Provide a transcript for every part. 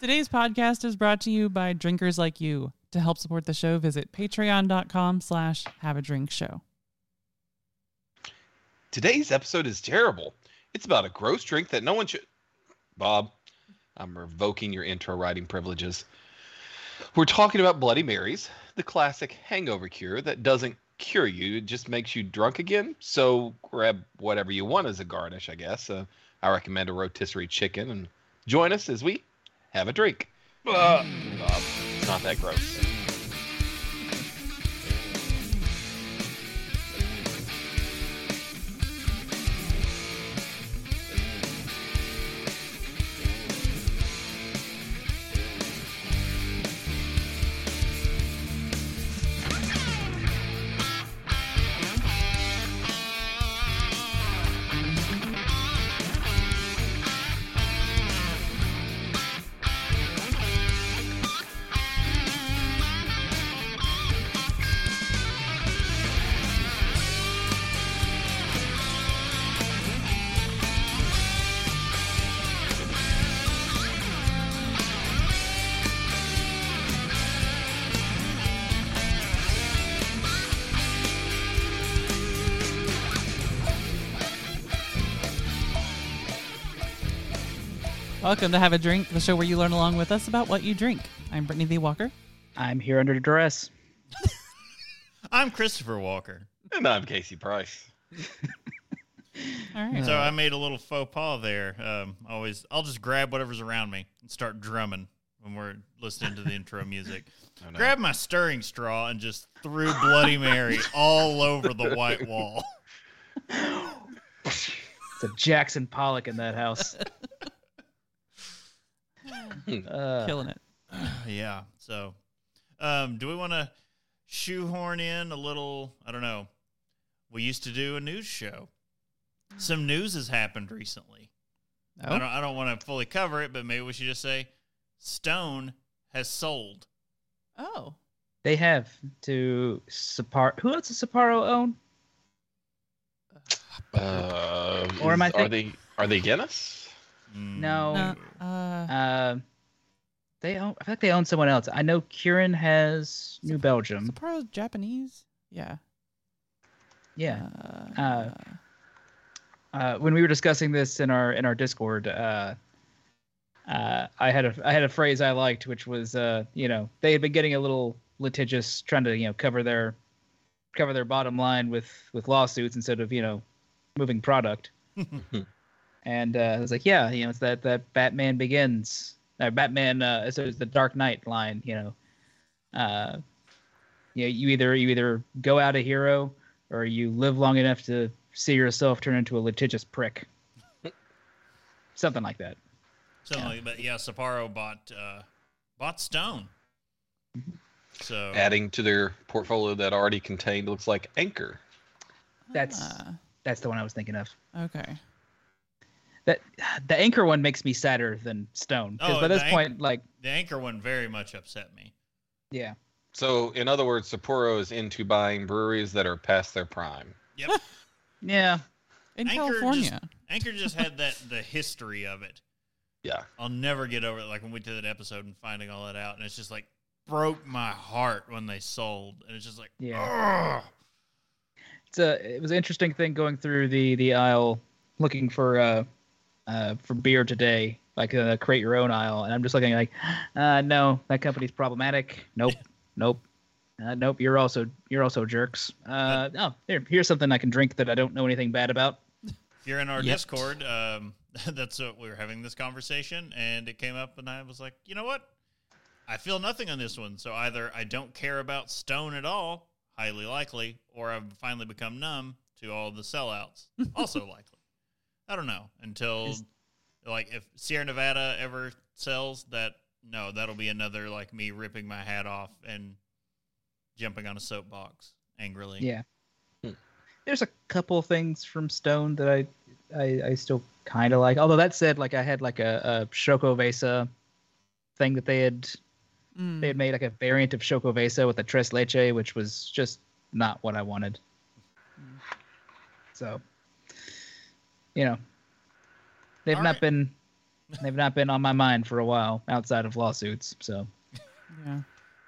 Today's podcast is brought to you by drinkers like you. To help support the show, visit patreon.com slash have a drink show. Today's episode is terrible. It's about a gross drink that no one should. Bob, I'm revoking your intro writing privileges. We're talking about Bloody Marys, the classic hangover cure that doesn't cure you, it just makes you drunk again. So grab whatever you want as a garnish, I guess. Uh, I recommend a rotisserie chicken and join us as we have a drink. Uh, it's not that gross. Welcome to Have a Drink, the show where you learn along with us about what you drink. I'm Brittany V. Walker. I'm here under duress. I'm Christopher Walker. And I'm Casey Price. All right. So I made a little faux pas there. Um, always, I'll just grab whatever's around me and start drumming when we're listening to the intro music. Oh, no. Grab my stirring straw and just threw Bloody Mary all over the white wall. It's a Jackson Pollock in that house. Uh, Killing it. yeah. So, um, do we want to shoehorn in a little? I don't know. We used to do a news show. Some news has happened recently. I Oh, don't. I don't want to fully cover it, but maybe we should just say Stone has sold. oh. they have to Sapporo. Who else does Sapporo own? Uh, Or am I is- are they are they Guinness? Mm, No. Uh, uh, they own. I feel like they own someone else. I know Kirin has New Belgium. Sapporo's Japanese? Yeah. Yeah. Uh, Uh, Uh, when we were discussing this in our in our Discord, uh, uh, I had a I had a phrase I liked, which was uh, you know they had been getting a little litigious, trying to you know cover their cover their bottom line with with lawsuits instead of you know moving product. and uh, I was like, yeah, you know, it's that that Batman Begins, uh, Batman, uh, so it's the Dark Knight line, you know. Uh, you know, you either you either go out a hero or you live long enough to see yourself turn into a litigious prick. Something like that. Something like but yeah, Sapporo bought uh, bought Stone. So Adding to their portfolio that already contained looks like Anchor. That's ah, that's the one I was thinking of. okay. That the anchor one makes me sadder than Stone because Oh, by this the point, like, the anchor one very much upset me. yeah, So, in other words, Sapporo is into buying breweries that are past their prime. Yep. yeah, In Anchor California. Anchor just had that the history of it. Yeah. I'll never get over it. Like when we did that episode and finding all that out, and it's just like broke my heart when they sold, and it's just like Yeah. "Ugh." it's a it was an interesting thing going through the the aisle looking for uh uh for beer today, like uh, create your own aisle, and I'm just looking like, uh, no, that company's problematic. Nope, nope. Uh, nope, you're also you're also jerks. Uh, oh, here, here's something I can drink that I don't know anything bad about. If you're in our Yep. Discord, um, that's what we were having this conversation, and it came up, and I was like, you know what? I feel nothing on this one. So either I don't care about Stone at all, highly likely, or I've finally become numb to all the sellouts, also likely. I don't know until Is- like if Sierra Nevada ever sells that. No, that'll be another like me ripping my hat off and jumping on a soapbox angrily. Yeah. Hmm. There's a couple things from Stone that I I, I still kind of like. Although that said, like I had like a, a Xocoveza thing that they had Mm. they had made like a variant of Xocoveza with a tres leche, which was just not what I wanted. So, you know, they've All not right. been They've not been on my mind for a while outside of lawsuits. So Yeah.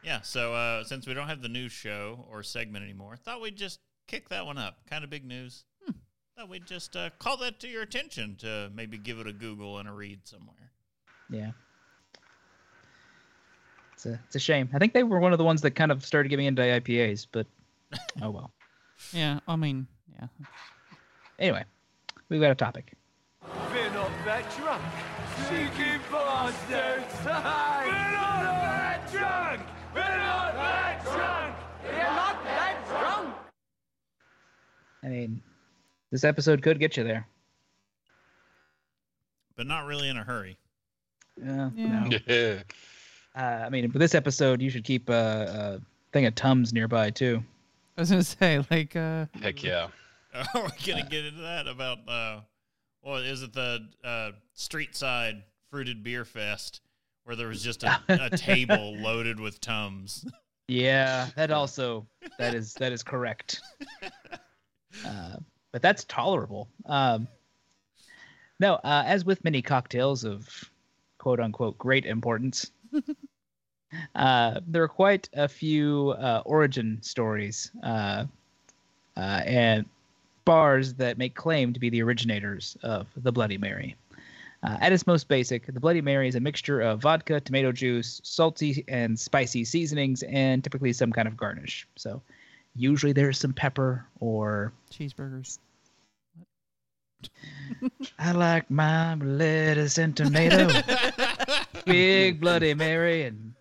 Yeah, so uh, since we don't have the news show or segment anymore, thought we'd just kick that one up. Kind of big news. Hmm. Thought we'd just uh, call that to your attention to maybe give it a Google and a read somewhere. yeah, it's a it's a shame. I think they were one of the ones that kind of started getting into IPAs, but oh well. Yeah. I mean, yeah. Anyway, we've got a topic. We're not that drunk. Cheeky bastards. We're not that drunk. We're not that drunk. We're not that drunk. I mean, this episode could get you there. But not really in a hurry. Uh, Yeah. no. Yeah. Uh, I mean, for this episode, you should keep a, a thing of Tums nearby too. I was gonna say like uh Heck yeah. Are we gonna get into that about uh, what is it the uh, street side fruited beer fest where there was just a, a table loaded with tums. Yeah, that also that is that is correct. Uh, but that's tolerable. Um, no, uh, as with many cocktails of quote unquote great importance, uh, there are quite a few uh, origin stories uh, uh, and bars that make claim to be the originators of the Bloody Mary. Uh, at its most basic, the Bloody Mary is a mixture of vodka, tomato juice, salty and spicy seasonings, and typically some kind of garnish. So, usually there's some pepper, or cheeseburgers. I like my lettuce and tomato, big Bloody Mary, and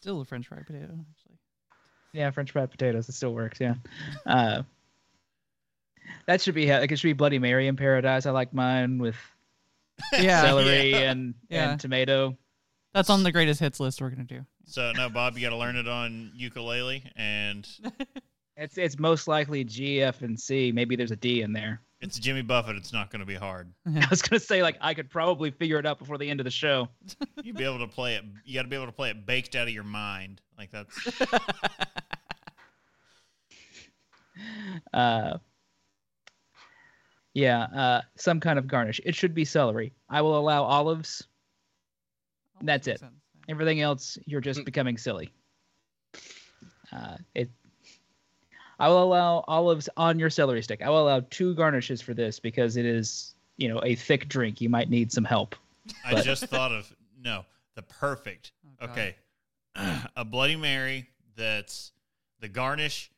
Still a French fried potato. Yeah, French fried potatoes. It still works. Yeah. Uh, that should be like it should be Bloody Mary in paradise. I like mine with Yeah. celery Yeah. and Yeah. and tomato. That's on the greatest hits list we're gonna do. So no, Bob, you got to learn it on ukulele, and It's it's most likely G, F, and C. Maybe there's a D in there. it's Jimmy Buffett. It's not going to be hard. I was gonna say like I could probably figure it out before the end of the show. You be able to play it. You got to be able to play it baked out of your mind. Like that's Uh, yeah, uh, some kind of garnish. It should be celery. I will allow olives. That's it. sense. Everything else, you're just becoming silly. Uh, it. I will allow olives on your celery stick. I will allow two garnishes for this because it is, you know, a thick drink. You might need some help. I But- just thought of no the perfect. Oh, Okay, a Bloody Mary that's the garnish.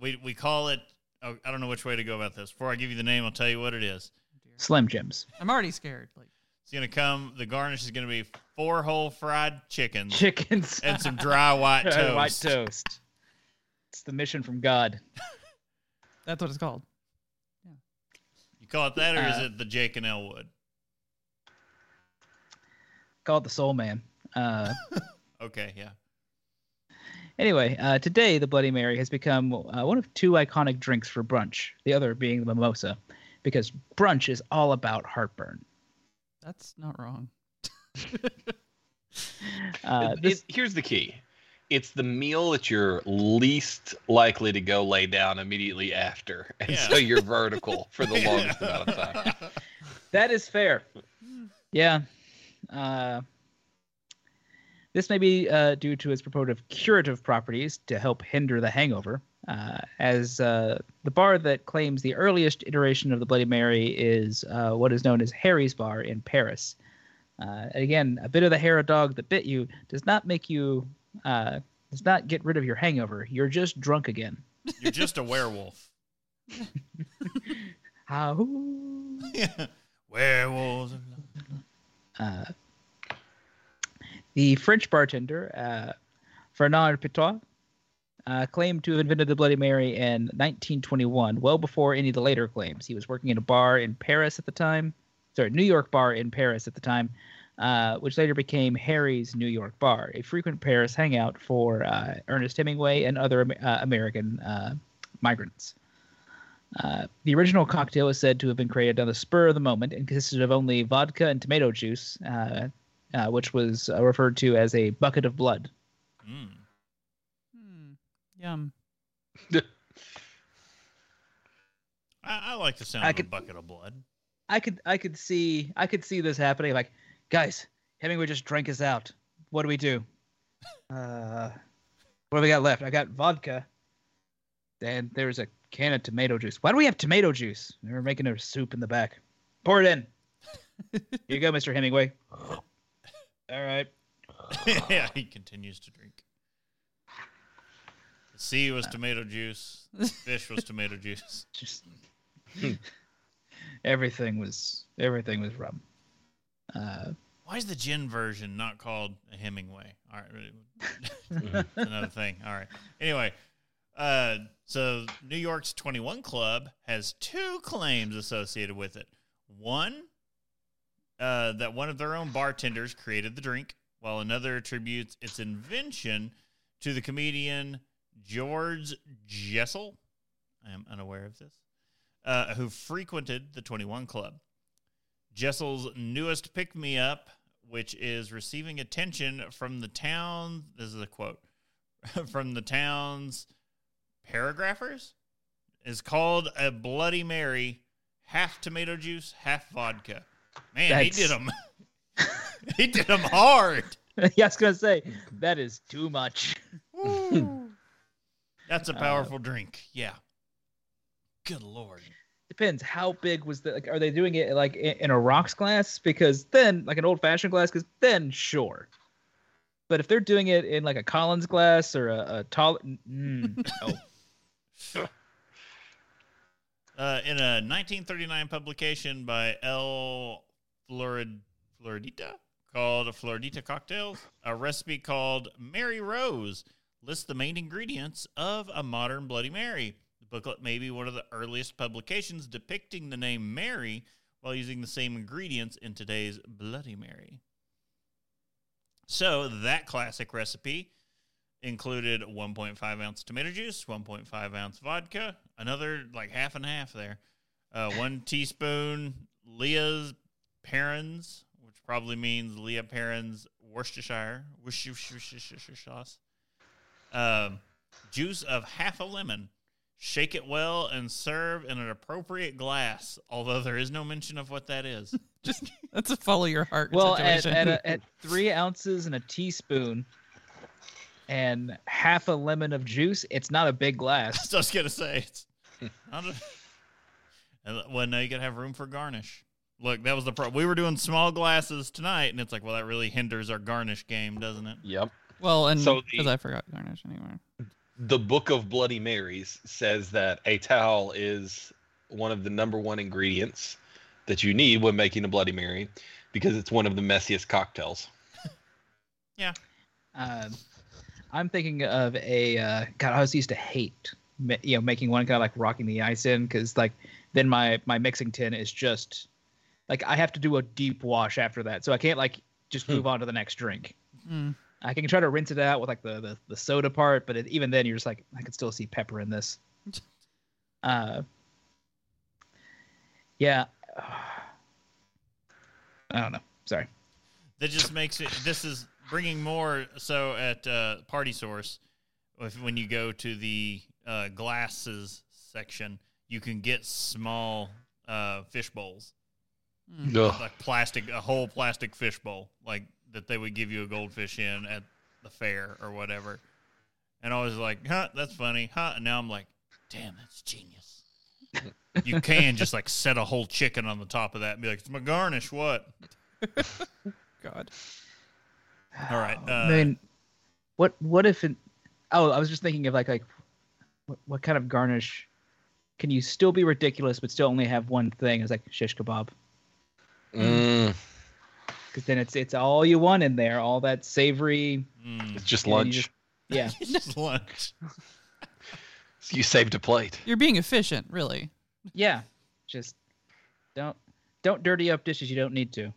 We we call it. Oh, I don't know which way to go about this. Before I give you the name, I'll tell you what it is. Slim Jims, I'm already scared. Like It's gonna come. The garnish is gonna be four whole fried chickens chickens, and some dry white toast. white toast. It's the mission from God. that's what it's called. Yeah. You call it that, or is Uh, it the Jake and Elwood? Call it the Soul Man. Uh, Okay, yeah. Anyway, uh, today the Bloody Mary has become uh, one of two iconic drinks for brunch, the other being the mimosa, because brunch is all about heartburn. That's not wrong. Uh, It- this, here's the key. It's the meal that you're least likely to go lay down immediately after, and Yeah. so you're vertical for the longest amount of time. that is fair. Yeah. Uh, this may be uh, due to its purported curative properties to help hinder the hangover, uh, as uh, the bar that claims the earliest iteration of the Bloody Mary is uh, what is known as Harry's Bar in Paris. Uh, again, a bit of the hair of dog that bit you does not make you, uh, does not get rid of your hangover. You're just drunk again. You're just a werewolf. How? Werewolves. Uh, the French bartender, uh, Fernand Pitois, uh, claimed to have invented the Bloody Mary in 1921, well before any of the later claims. He was working in a bar in Paris at the time, sorry, New York bar in Paris at the time, uh, which later became Harry's New York Bar, a frequent Paris hangout for uh, Ernest Hemingway and other uh, American uh, migrants. Uh, the original cocktail is said to have been created on the spur of the moment and consisted of only vodka and tomato juice, uh, which was uh, referred to as a bucket of blood. Mm. Hmm. Yum. I, I like the sound I of could- a bucket of blood. I could I could see I could see this happening. Like, guys, Hemingway just drank us out. What do we do? Uh, what do we got left? I got vodka. And there's a can of tomato juice. Why do we have tomato juice? We're making a soup in the back. Pour it in. Here you go, Mr. Hemingway. All right. yeah, he continues to drink. The sea was tomato juice. The fish was tomato juice. Just everything was everything was rum. Uh, Why is the gin version not called a Hemingway? All right, another thing. All right. Anyway, uh, so New York's 21 Club has two claims associated with it. One, uh, that one of their own bartenders created the drink, while another attributes its invention to the comedian George Jessel. I am unaware of this. Uh, who frequented the 21 Club. Jessel's newest pick me up, which is receiving attention from the town. This is a quote from the town's paragraphers, is called a Bloody Mary, half tomato juice, half vodka. Man, he did them. he did them hard. yeah, I was gonna say that is too much. That's a powerful drink. Yeah. Good lord. Depends how big was the like. Are they doing it like in, in a rocks glass? Because then, like an old fashioned glass, because then sure. But if they're doing it in like a Collins glass or a, a tall, mm, oh, Uh, in a 1939 publication by L. Florid, Floridita called Floridita Cocktails, a recipe called Mary Rose lists the main ingredients of a modern Bloody Mary. The booklet may be one of the earliest publications depicting the name Mary while using the same ingredients in today's Bloody Mary. So that classic recipe included 1.5 ounce tomato juice, 1.5 ounce vodka, another like half and half there, uh, one teaspoon Lea's Perrins, which probably means Lea Perrins Worcestershire, Worcestershire sauce, um, juice of half a lemon. Shake it well and serve in an appropriate glass, although there is no mention of what that is. Just that's a follow your heart well, at at, a, at three ounces and a teaspoon, and half a lemon of juice, it's not a big glass. So I was just gonna say it's not a, well, now you gotta have room for garnish. Look, that was the problem. We were doing small glasses tonight, and it's like, well, that really hinders our garnish game, doesn't it? Yep. well, and So because the- I forgot garnish anyway. The Book of Bloody Marys says that a towel is one of the number one ingredients that you need when making a Bloody Mary because it's one of the messiest cocktails. Yeah. Um, I'm thinking of a uh, God. I always used to hate, you know, making one kind of like rocking the ice in because like then my my mixing tin is just like I have to do a deep wash after that, so I can't like just Hmm. move on to the next drink. Mm. I can try to rinse it out with like the the, the soda part, but it, even then you're just like I can still see pepper in this. Uh, yeah. I don't know. Sorry. That just makes it. This is bringing more. So at uh, Party Source, if, when you go to the uh, glasses section, you can get small uh, fish bowls, Mm. Ugh. like plastic, a whole plastic fish bowl, like that they would give you a goldfish in at the fair or whatever. And I was like, huh, that's funny, huh? And now I'm like, damn, that's genius. you can just like set a whole chicken on the top of that and be like, it's my garnish. What? God. All right. Uh, I mean, what what if it? Oh, I was just thinking of like like what, what kind of garnish can you still be ridiculous but still only have one thing? It's like shish kebab Mm, because then it's it's all you want in there, all that savory. mm. it's just Yeah, you lunch. just- Yeah, just lunch. You saved a plate. You're being efficient, really. yeah. Just don't don't dirty up dishes you don't need to.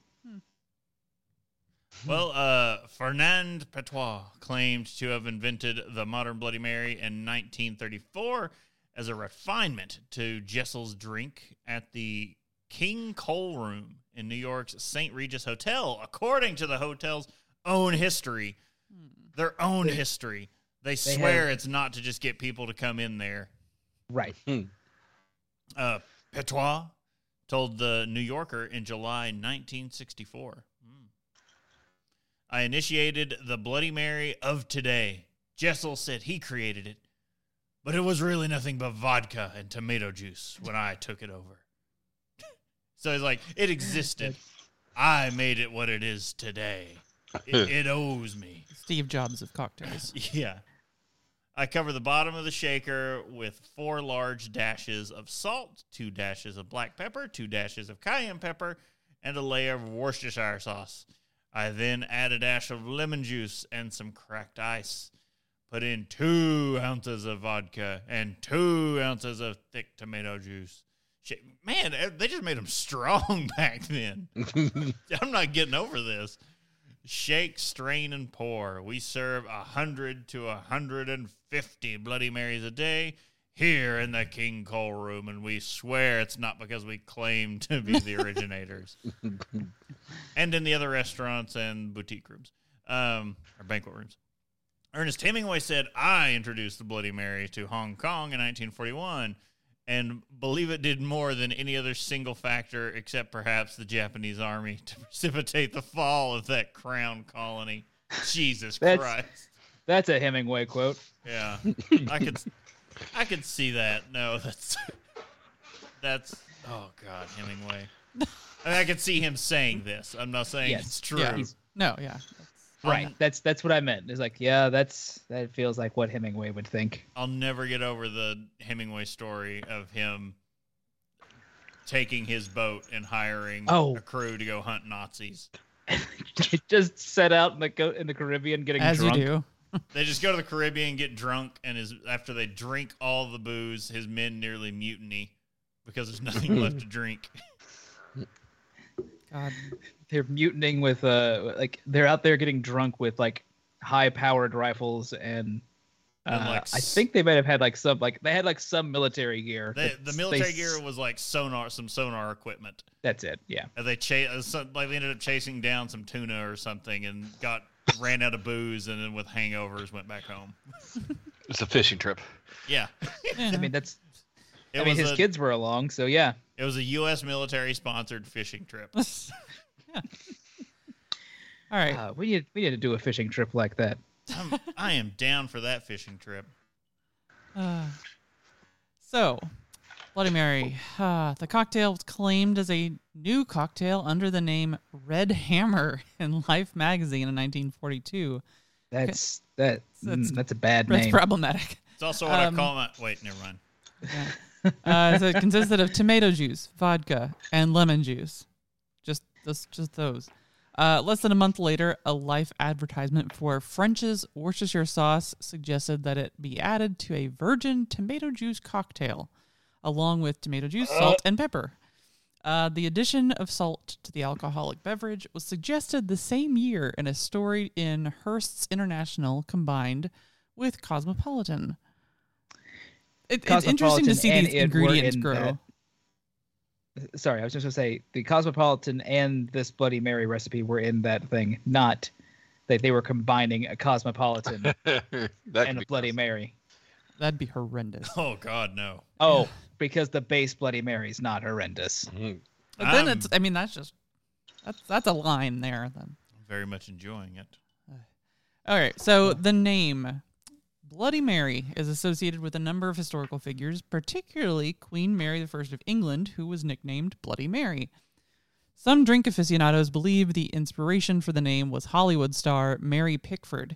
Well, uh, Fernand Petois claimed to have invented the modern Bloody Mary in 1934 as a refinement to Jessel's drink at the King Cole Room in New York's St. Regis Hotel, according to the hotel's own history. Their own history. They swear it's not to just get people to come in there. Right. Uh, Petois told the New Yorker in July 1964. I initiated the Bloody Mary of today. Jessel said he created it, but it was really nothing but vodka and tomato juice when I took it over. so it's like, it existed. I made it what it is today. It, it owes me. Steve Jobs of cocktails. Yeah. I cover the bottom of the shaker with four large dashes of salt, two dashes of black pepper, two dashes of cayenne pepper, and a layer of Worcestershire sauce. I then add a dash of lemon juice and some cracked ice. Put in two ounces of vodka and two ounces of thick tomato juice. Shit, Man, eh, they just made them strong back then. I'm not getting over this. Shake, strain, and pour. We serve a hundred to a hundred and fifty Bloody Marys a day here in the King Cole Room, and we swear it's not because we claim to be the originators. and in the other restaurants and boutique rooms, um, or banquet rooms. Ernest Hemingway said, "I introduced the Bloody Mary to Hong Kong in 1941." And believe it did more than any other single factor, except perhaps the Japanese army, to precipitate the fall of that crown colony. Jesus That's- Christ! That's a Hemingway quote. Yeah, I could, I can see that. No, that's, that's. Oh God, Hemingway. I mean, I could see him saying this. I'm not saying Yes. it's true. Yeah. No, yeah. Right. Um, That's that's what I meant. It's like, yeah, that's that feels like what Hemingway would think. I'll never get over the Hemingway story of him taking his boat and hiring Oh. a crew to go hunt Nazis. Just set out in the in the Caribbean getting As drunk. you do. They just go to the Caribbean, get drunk, and his after they drink all the booze, his men nearly mutiny because there's nothing left to drink. God. They're mutinying with uh like they're out there getting drunk with like high powered rifles and. And, Uh, like, I s- think they might have had like some like they had like some military gear. They, the military s- gear was like sonar, some sonar equipment. That's it. Yeah. And they chase, like they ended up chasing down some tuna or something, and got ran out of booze, and then with hangovers went back home. It's a fishing trip. Yeah, I mean that's. it I mean his a, kids were along, so yeah. It was a U.S. military sponsored fishing trip. yeah. All right. Uh, we need we need to do a fishing trip like that. I'm, I am down for that fishing trip. Uh, so, Bloody Mary. Uh, the cocktail was claimed as a new cocktail under the name Red Hammer in Life magazine in 1942. That's that. That's- mm, that's a bad That's name. problematic. It's also what Um, I call my. Wait, never mind. Yeah. Uh, so it consisted of tomato juice, vodka, and lemon juice. Just those, just those. Uh, less than a month later, a Life advertisement for French's Worcestershire sauce suggested that it be added to a virgin tomato juice cocktail, along with tomato juice, salt, and pepper. Uh, the addition of salt to the alcoholic beverage was suggested the same year in a story in Hearst's International combined with Cosmopolitan. It, it's interesting to see these ingredients in grow. that- Sorry, I was just gonna say the Cosmopolitan and this Bloody Mary recipe were in that thing, not that they were combining a Cosmopolitan that and a Bloody gross. Mary. That'd be horrendous. Oh God, no. Oh, because the base Bloody Mary's not horrendous. Mhm. But then I'm it's, I mean, that's just, that's that's a line there. Then. very much enjoying it. All right. So the name Bloody Mary is associated with a number of historical figures, particularly Queen Mary I of England, who was nicknamed Bloody Mary. Some drink aficionados believe the inspiration for the name was Hollywood star Mary Pickford.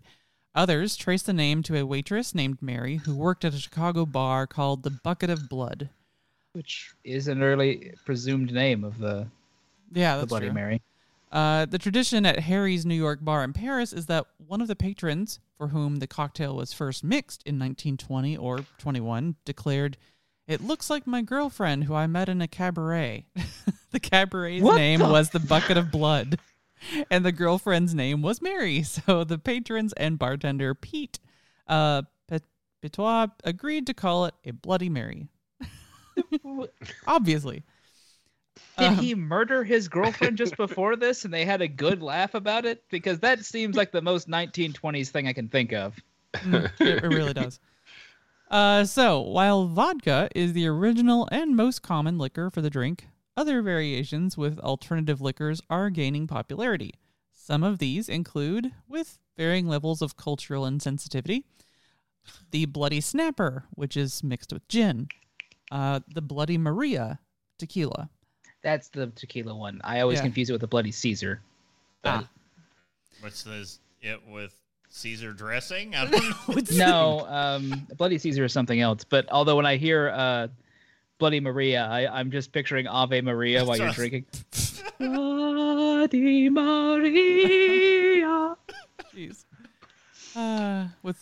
Others trace the name to a waitress named Mary who worked at a Chicago bar called the Bucket of Blood. Which is an early presumed name of the, Yeah, the Bloody true. Mary. Uh, the tradition at Harry's New York bar in Paris is that one of the patrons for whom the cocktail was first mixed in 1920 or 21 declared, It looks like my girlfriend who I met in a cabaret. the cabaret's What name the was the Bucket of Blood, and the girlfriend's name was Mary. So the patrons and bartender, Pete uh, Pet- Petois, agreed to call it a Bloody Mary. Obviously. Did Um, he murder his girlfriend just before this and they had a good laugh about it? Because that seems like the most 1920s thing I can think of. Mm, it, it really does. Uh, so while vodka is the original and most common liquor for the drink, other variations with alternative liquors are gaining popularity. Some of these include, with varying levels of cultural insensitivity, the Bloody Snapper, which is mixed with gin, uh, the Bloody Maria tequila. That's the tequila one. I always Yeah. confuse it with the Bloody Caesar. Ah. What's this? It with Caesar dressing? I don't know. No, um, Bloody Caesar is something else. But although when I hear uh, Bloody Maria, I, I'm just picturing Ave Maria while you're drinking. Bloody Maria. Jeez. Uh, with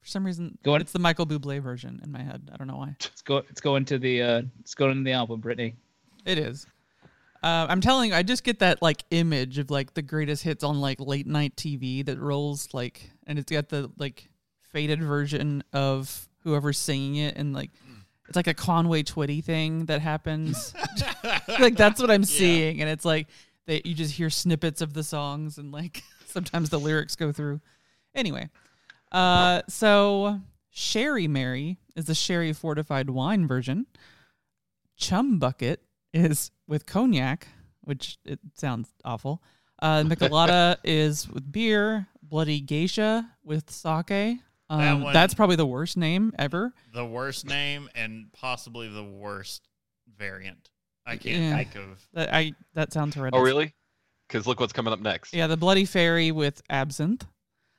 for some reason, going, it's the Michael Bublé version in my head. I don't know why. It's go. It's going to the. Uh, it's going to the album, Brittany. It is. Uh, I'm telling you, I just get that like image of like the greatest hits on like late night TV that rolls like, and it's got the like faded version of whoever's singing it, and like it's like a Conway Twitty thing that happens. like that's what I'm seeing, and it's like that you just hear snippets of the songs, and like sometimes the lyrics go through. Anyway, uh, so Sherry Mary is the sherry fortified wine version. Chum Bucket is with cognac, which it sounds awful. Uh, Michelada is with beer. Bloody Geisha with sake. Um, one- that's probably the worst name ever. the worst name and possibly the worst variant. I can't Yeah. think of. That I that sounds horrendous. Oh, really? Because look what's coming up next. Yeah, the Bloody Fairy with absinthe.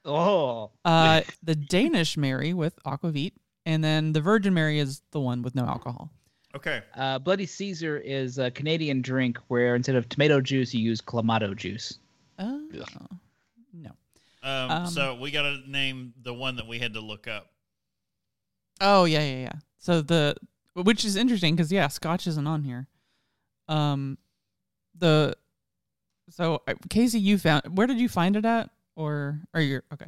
Oh, Uh, the Danish Mary with aquavit, and then the Virgin Mary is the one with no alcohol. Okay. uh, Bloody Caesar is a Canadian drink where instead of tomato juice, you use clamato juice. Oh, Yeah. no. Um, Um, so we got to name the one that we had to look up. Oh yeah, yeah, yeah. So the which is interesting because yeah, Scotch isn't on here. Um, the so uh, Casey, you found where did you find it at, or are you okay?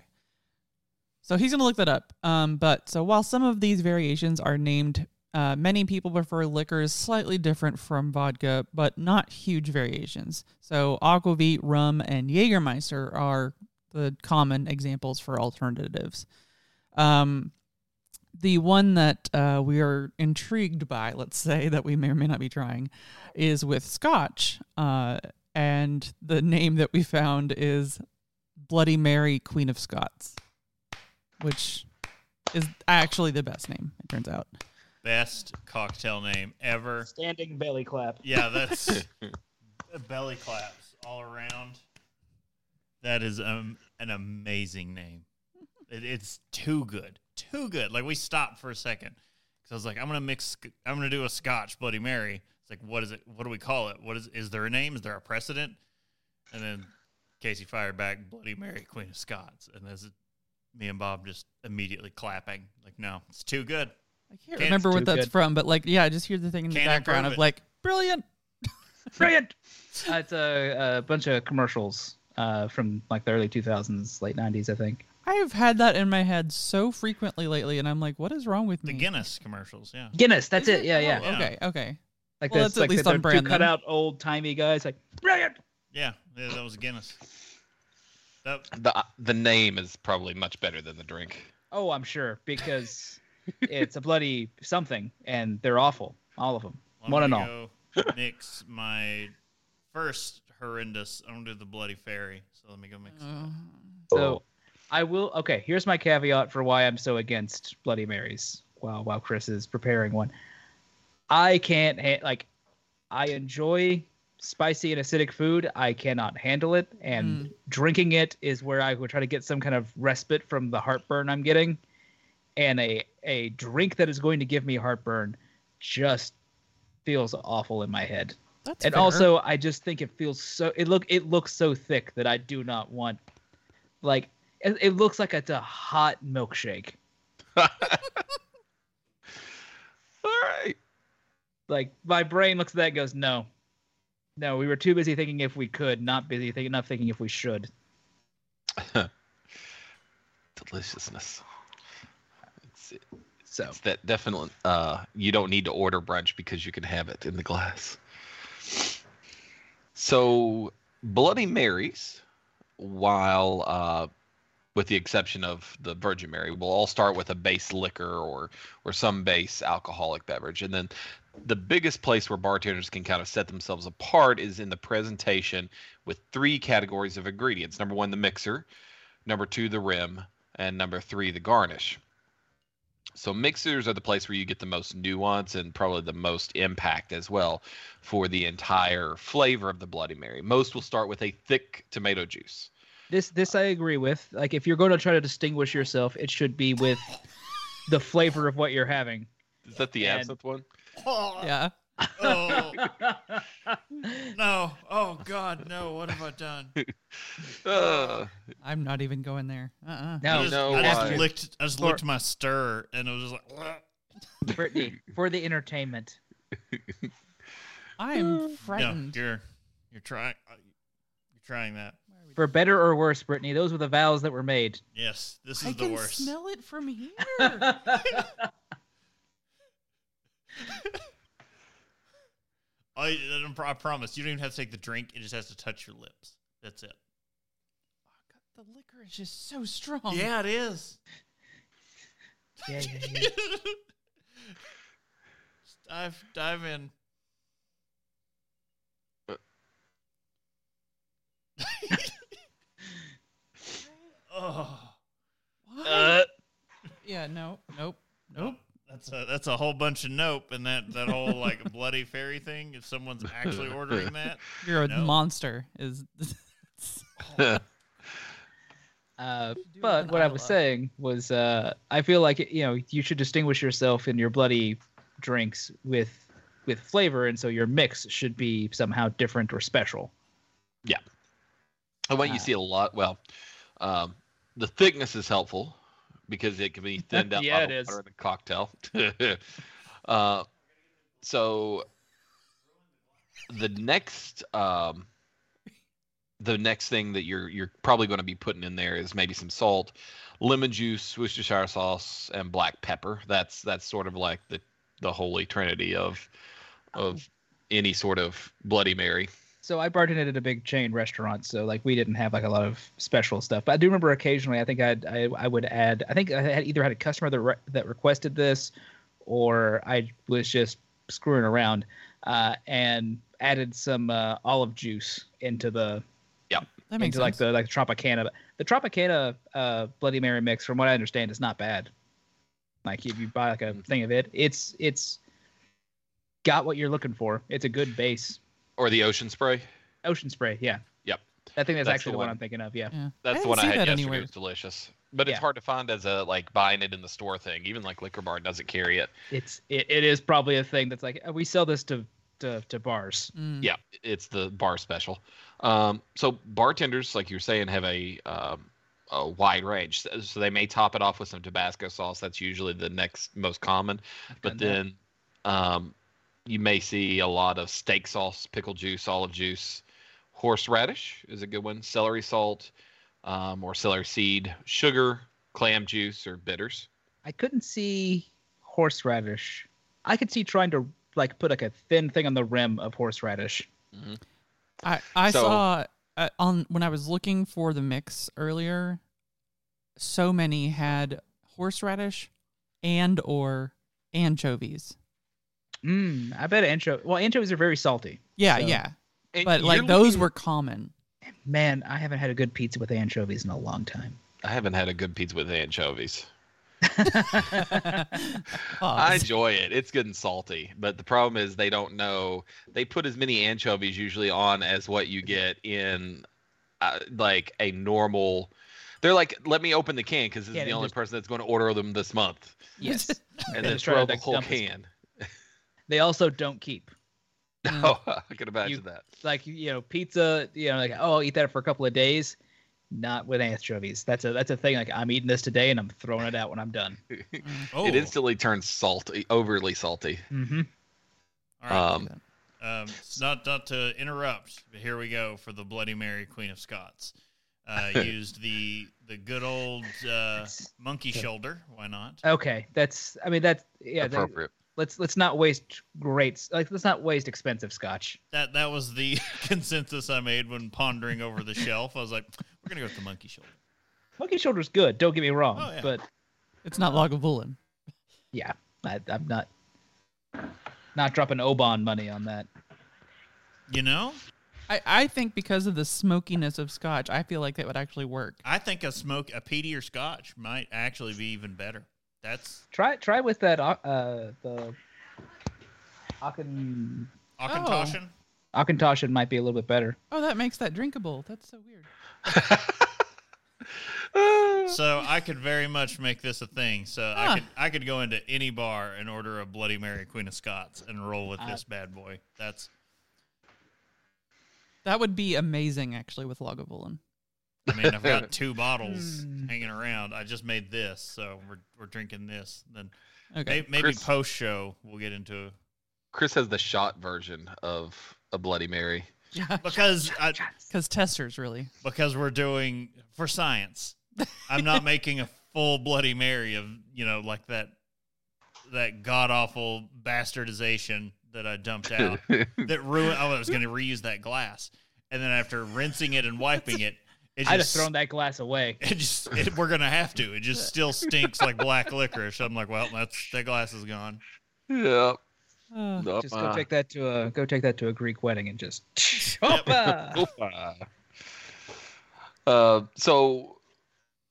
So he's gonna look that up. Um, but so while some of these variations are named, uh, many people prefer liquors slightly different from vodka, but not huge variations. So aquavit, rum, and Jägermeister are the common examples for alternatives. Um, the one that uh, we are intrigued by, let's say, that we may or may not be trying, is with Scotch. Uh, and the name that we found is Bloody Mary, Queen of Scots, which is actually the best name, it turns out. Best cocktail name ever. Standing belly clap. Yeah, that's belly claps all around. That is um, an amazing name. It, it's too good, too good. Like we stopped for a second because I was like, I'm gonna mix. I'm gonna do a Scotch Bloody Mary. It's like, what is it? What do we call it? What is? Is there a name? Is there a precedent? And then Casey fired back, Bloody Mary, Queen of Scots, and this is me and Bob just immediately clapping. Like, no, it's too good. I can't Can't- remember what that's good. from, but like, yeah, I just hear the thing in the Can't background of like, brilliant. Brilliant. Uh, it's a, a bunch of commercials uh, from like the early 2000s, late 90s, I think. I've had that in my head so frequently lately, and I'm like, what is wrong with me? The? Guinness commercials, yeah. Guinness. That's Is it. Yeah, yeah. Oh, okay, okay. Like Well, this, that's at least the, on brand two then. cut out old timey guys. Like brilliant. Yeah, yeah, that was Guinness. That The uh, the name is probably much better than the drink. Oh, I'm sure because it's a bloody something, and they're awful, all of them, I'm one and gonna all. Go mix my first horrendous. I'm gonna do the Bloody Fairy. So let me go mix. Uh, So I will. Okay, here's my caveat for why I'm so against Bloody Marys. While while Chris is preparing one, I can't ha- like. I enjoy spicy and acidic food. I cannot handle it, and drinking it is where I would try to get some kind of respite from the heartburn I'm getting. And a a drink that is going to give me heartburn just feels awful in my head that's and fair. also I just think it feels so it look it looks so thick that I do not want like it, it looks like it's a hot milkshake. All right. Like my brain looks at that and goes, no. No, we were too busy thinking if we could, not busy thinking not thinking if we should. Deliciousness. It's, So it's that definite. Uh, you don't need to order brunch because you can have it in the glass. So, Bloody Marys, while uh, with the exception of the Virgin Mary. We'll all start with a base liquor or or some base alcoholic beverage, and then the biggest place where bartenders can kind of set themselves apart is in the presentation with three categories of ingredients. Number one, the mixer. Number two, the rim, and number three, the garnish. So mixers are the place where you get the most nuance and probably the most impact as well for the entire flavor of the Bloody Mary. Most will start with a thick tomato juice. This this I agree with. Like if you're going to try to distinguish yourself, it should be with the flavor of what you're having. Is that the And- absinthe one? Yeah. Oh, no. Oh, God, no. What have I done? Uh, I'm not even going there. Uh-uh. I No, just, know I just why. licked. I just For- licked my stir, and it was just like. Brittany, for the entertainment. I'm No, frightened. you're you're trying. You're trying that. For better or worse, Brittany, those were the vows that were made. Yes, this is I the can worst. smell it from here. I, I promise. You don't even have to take the drink. It just has to touch your lips. That's it. the liquor is just so strong. Yeah, it is. Yeah, yeah, yeah. Dive, dive in. oh, What? uh, yeah. No. Nope. Nope. That's a that's a whole bunch of nope, and that that whole like bloody fairy thing. If someone's actually ordering that, You're a No. monster. Is. Uh, but what I was saying was, uh, I feel like you know you should distinguish yourself in your bloody drinks with with flavor, and so your mix should be somehow different or special. Yeah, and what you Ah. see a lot, well, um, the thickness is helpful because it can be thinned out Yeah, it water in the cocktail. uh, so the next, um, the next thing that you're you're probably going to be putting in there is maybe some salt, lemon juice, Worcestershire sauce, and black pepper. That's that's sort of like the the holy trinity of of any sort of Bloody Mary. So I bartended at a big chain restaurant, so like we didn't have like a lot of special stuff. But I do remember occasionally, I think I'd, I I would add. I think I had either had a customer that re- that requested this, or I was just screwing around uh, and added some uh, olive juice into the yeah That makes into like sense. the like Tropicana. The Tropicana uh, Bloody Mary mix, from what I understand, is not bad. Like if you buy like a thing of it, it's it's got what you're looking for. It's a good base. Or the ocean spray. Ocean spray, yeah. Yep. I think that's, That's actually the the one one. I'm thinking of. Yeah. yeah. That's the one I see had that yesterday. anywhere. It was delicious, but it's hard to find as a like buying it in the store thing. Even like Liquor Barn doesn't carry it. It's it, it is probably a thing that's like uh, we sell this to to, to bars. Mm. Yeah, it's the bar special. Um, so bartenders, like you're saying, have a um, a wide range. So- So they may top it off with some Tabasco sauce. That's usually the next most common. I've But done that. then um, you may see a lot of steak sauce, pickle juice, olive juice. Horseradish is a good one. Celery salt um, or celery seed, sugar, clam juice, or bitters. I couldn't see horseradish. I could see trying to like put like a thin thing on the rim of horseradish. I I So- saw uh, on when I was looking for the mix earlier. So many had horseradish and or anchovies. Mm, I bet anchovy. Well, anchovies are very salty. Yeah, So- yeah, And but like those looking- were common. Man, I haven't had a good pizza with anchovies in a long time. I haven't had a good pizza with anchovies. I enjoy it. It's good and salty, but the problem is they don't know. They put as many anchovies usually on as what you get in, uh, like a normal. They're like, let me open the can because this Yeah, is the only just- person that's going to order them this month, Yes. and then try to, throw the whole dump us. can. They also don't keep. Oh, I can imagine You- that. Like you know, pizza. You know, like oh, I'll eat that for a couple of days. Not with anchovies. That's a that's a thing. Like I'm eating this today and I'm throwing it out when I'm done. Oh, It instantly turns salty, overly salty. Mm-hmm. all right. Um, Um, not not to interrupt, but here we go for the Bloody Mary, Queen of Scots. Uh, used the the good old uh, monkey shoulder. Why not? Okay, that's. I mean, that's yeah. that- appropriate. Let's let's not waste great. Like let's not waste expensive scotch. That that was the consensus I made when pondering over the shelf. I was like, we're gonna go with the monkey shoulder. Monkey shoulder's good. Don't get me wrong, Oh, yeah. but It's not Lagavulin. yeah, I, I'm not not dropping Oban money on that. You know, I, I think because of the smokiness of scotch, I feel like that would actually work. I think a smoke a peaty or scotch might actually be even better. That's Try try with that uh the Aken Auchentoshan. Akintoshan might be a little bit better. Oh, that makes that drinkable. That's so weird. So I could very much make this a thing. So Huh. I could I could go into any bar and order a Bloody Mary Queen of Scots and roll with Uh, this bad boy. That's That would be amazing, actually, with Lagavulin. I mean I've got two bottles Hmm. hanging around. I just made this, so we're we're drinking this. Then Okay. may, maybe post show we'll get into Chris has the shot version of a Bloody Mary. Yeah. because I, Because testers, really. because we're doing for science. I'm not making a full Bloody Mary of you know like that that god awful bastardization that I dumped out that ruined. Oh, I was going to reuse that glass, and then after rinsing it and wiping it, it I'd have just thrown that glass away. it just it, we're gonna have to. It just still stinks like black licorice. I'm like, well, that's that glass is gone. Yep. Uh, Nope, Just go take that to a go take that to a Greek wedding and just Hoppa! Oopa. Uh, so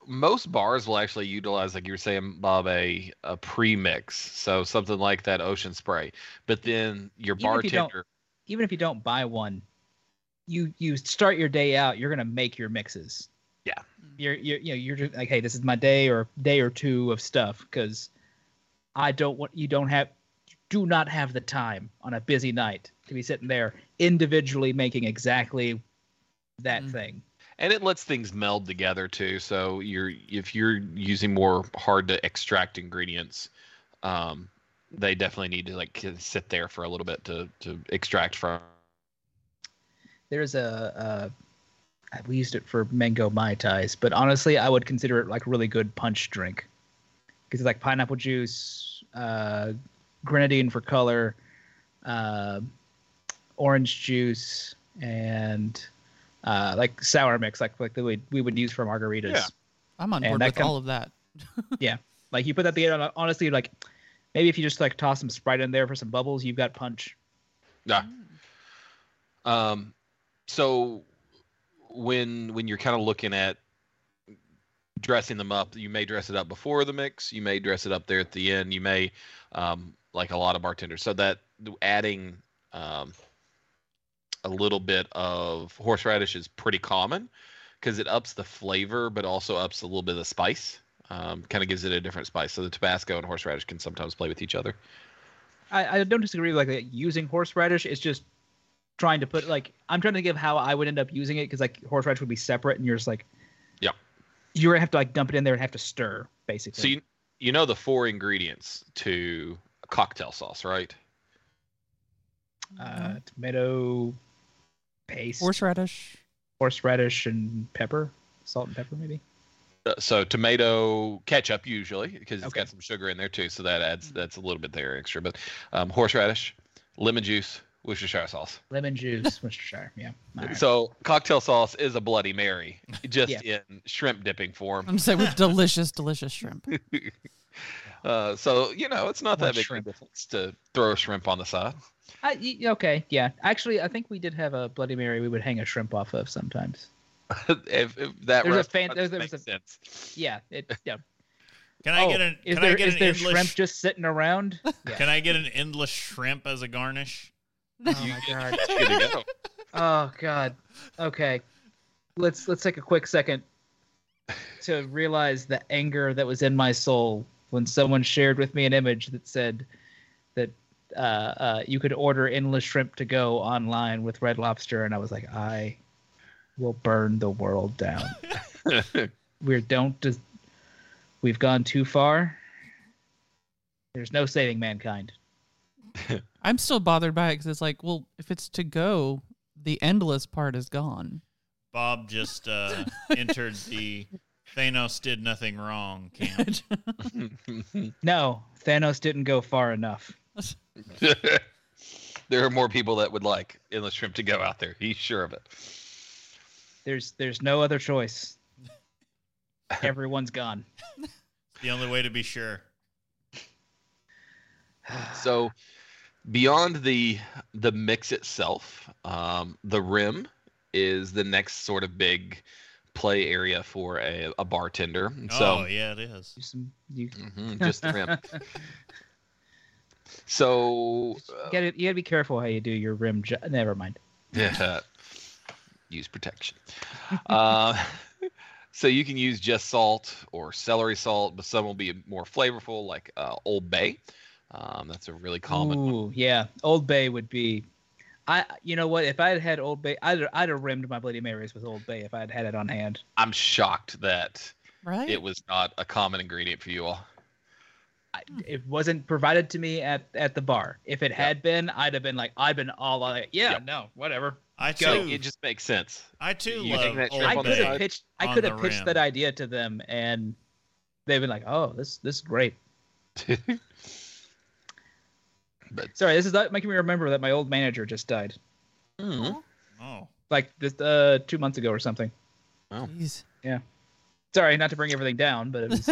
most bars will actually utilize, like you were saying, Bob, a, a pre-mix. So something like that ocean spray. But then your Even if you bartender, even if you don't buy one, you you start your day out. You're gonna make your mixes. Yeah. You're you're you know you're just like, hey, this is my day or day or two of stuff because I don't want you don't have you do not have the time on a busy night to be sitting there individually making exactly that Mm. thing. and it lets things meld together too. So you're if you're using more hard to extract ingredients, um, they definitely need to like sit there for a little bit to to extract from. There's a, a we used it for mango mai tais, but honestly, I would consider it like a really good punch drink because it's like pineapple juice, uh, grenadine for color, uh, orange juice, and uh, like sour mix, like like the way we would use for margaritas. Yeah. I'm on board that with com- all of that. Yeah, like you put that together, honestly, like maybe if you just like toss some Sprite in there for some bubbles, you've got punch. Yeah. Um, so when when you're kind of looking at dressing them up, you may dress it up before the mix. You may dress it up there at the end. You may, um, like a lot of bartenders, so that adding um, a little bit of horseradish is pretty common because it ups the flavor, but also ups a little bit of the spice. Um, kind of gives it a different spice. So the Tabasco and horseradish can sometimes play with each other. I, I don't disagree with like using horseradish. It's just trying to put like I'm trying to give how I would end up using it because like horseradish would be separate, and you're just like, yeah you're gonna have to like dump it in there and have to stir basically. So you you know the four ingredients to a cocktail sauce, right? uh, tomato paste, Horseradish. horseradish, and pepper, salt and pepper maybe. Uh, so tomato ketchup usually because it's Okay. got some sugar in there too, so that adds that's a little bit there extra. But um, horseradish, lemon juice, Worcestershire sauce. Lemon juice, Worcestershire. Yeah. All right. So cocktail sauce is a Bloody Mary, just in shrimp dipping form. I'm saying with delicious, delicious shrimp. Uh, so you know it's not that big shrimp. difference to throw a shrimp on the side. I, y- okay, yeah. Actually, I think we did have a Bloody Mary we would hang a shrimp off of sometimes. if, if that There's a fan- there's- there makes was sense. Yeah. It. Yeah. Can I oh, get an? is Can there I get is an there endless? shrimp just sitting around? Yeah. Can I get an endless shrimp as a garnish? Oh my god. Go. Oh god. Okay. Let's let's take a quick second to realize the anger that was in my soul when someone shared with me an image that said that uh, uh, you could order endless shrimp to go online with Red Lobster, and I was like, I will burn the world down. we don't. Just, we've gone too far. There's no saving mankind. I'm still bothered by it because it's like, well, if it's to go, the endless part is gone. Bob just uh, entered the Thanos did nothing wrong camp. No, Thanos didn't go far enough. there are more people that would like endless shrimp to go out there. He's sure of it. There's there's no other choice. everyone's gone. The only way to be sure. So beyond the the mix itself, um, the rim is the next sort of big play area for a, a bartender. And So oh yeah, it is. Do some- you Mhm, just the rim. So uh, gotta, you gotta be careful how you do your rim. Jo- Never mind. Yeah. use protection. uh, so you can use just salt or celery salt, but some will be more flavorful, like uh, Old Bay. Um, that's a really common one. Ooh, yeah. Old Bay would be. I, you know what? If I had had Old Bay, I'd, I'd have rimmed my Bloody Marys with Old Bay if I had had it on hand. I'm shocked that Right? it was not a common ingredient for you all. I, it wasn't provided to me at, at the bar. If it had been, I'd have been like, I've been all like, yeah, Yeah. no, whatever. I too. Like, it just makes sense. I too You love think that Old I could Bay. have pitched. I could have pitched rim. that idea to them, and they've been like, "Oh, this this is great." but Sorry, this is not making me remember that my old manager just died, mm, Oh, like this uh, two months ago or something. Jeez. Yeah. Sorry, not to bring everything down, but it was.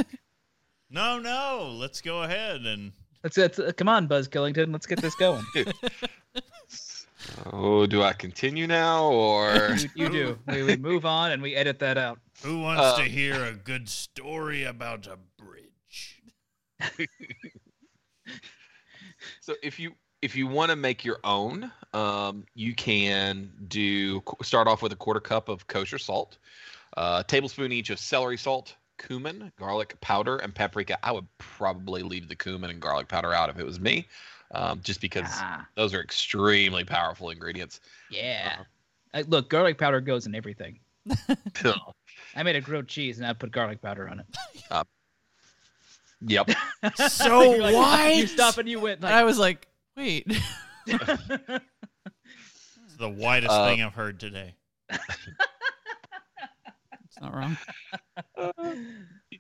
no, no. Let's go ahead and let's, let's uh, come on, Buzz Killington. Let's get this going. oh, do I continue now or? you, you do. We, we move on and we edit that out. who wants Uh, to hear a good story about a bridge? So if you if you want to make your own, um, you can do start off with a quarter cup of kosher salt, uh, a tablespoon each of celery salt, cumin, garlic powder, and paprika. I would probably leave the cumin and garlic powder out if it was me, um, just because Ah, those are extremely powerful ingredients. yeah. Uh, look, garlic powder goes in everything. I made a grilled cheese and I put garlic powder on it. So You're like- what? You stop and you went I was like, wait. It's the whitest Uh, thing I've heard today. It's not wrong.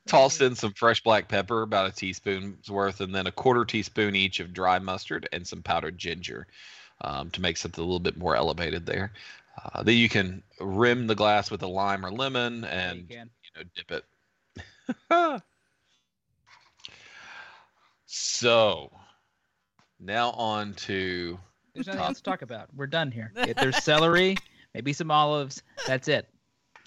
Toss in some fresh black pepper, about a teaspoon's worth, and then a quarter teaspoon each of dry mustard and some powdered ginger um, to make something a little bit more elevated there. Uh, then you can rim the glass with a lime or lemon Yeah, you and you know dip it. so now on to There's nothing else to talk about. We're done here. If there's celery, maybe some olives. That's it.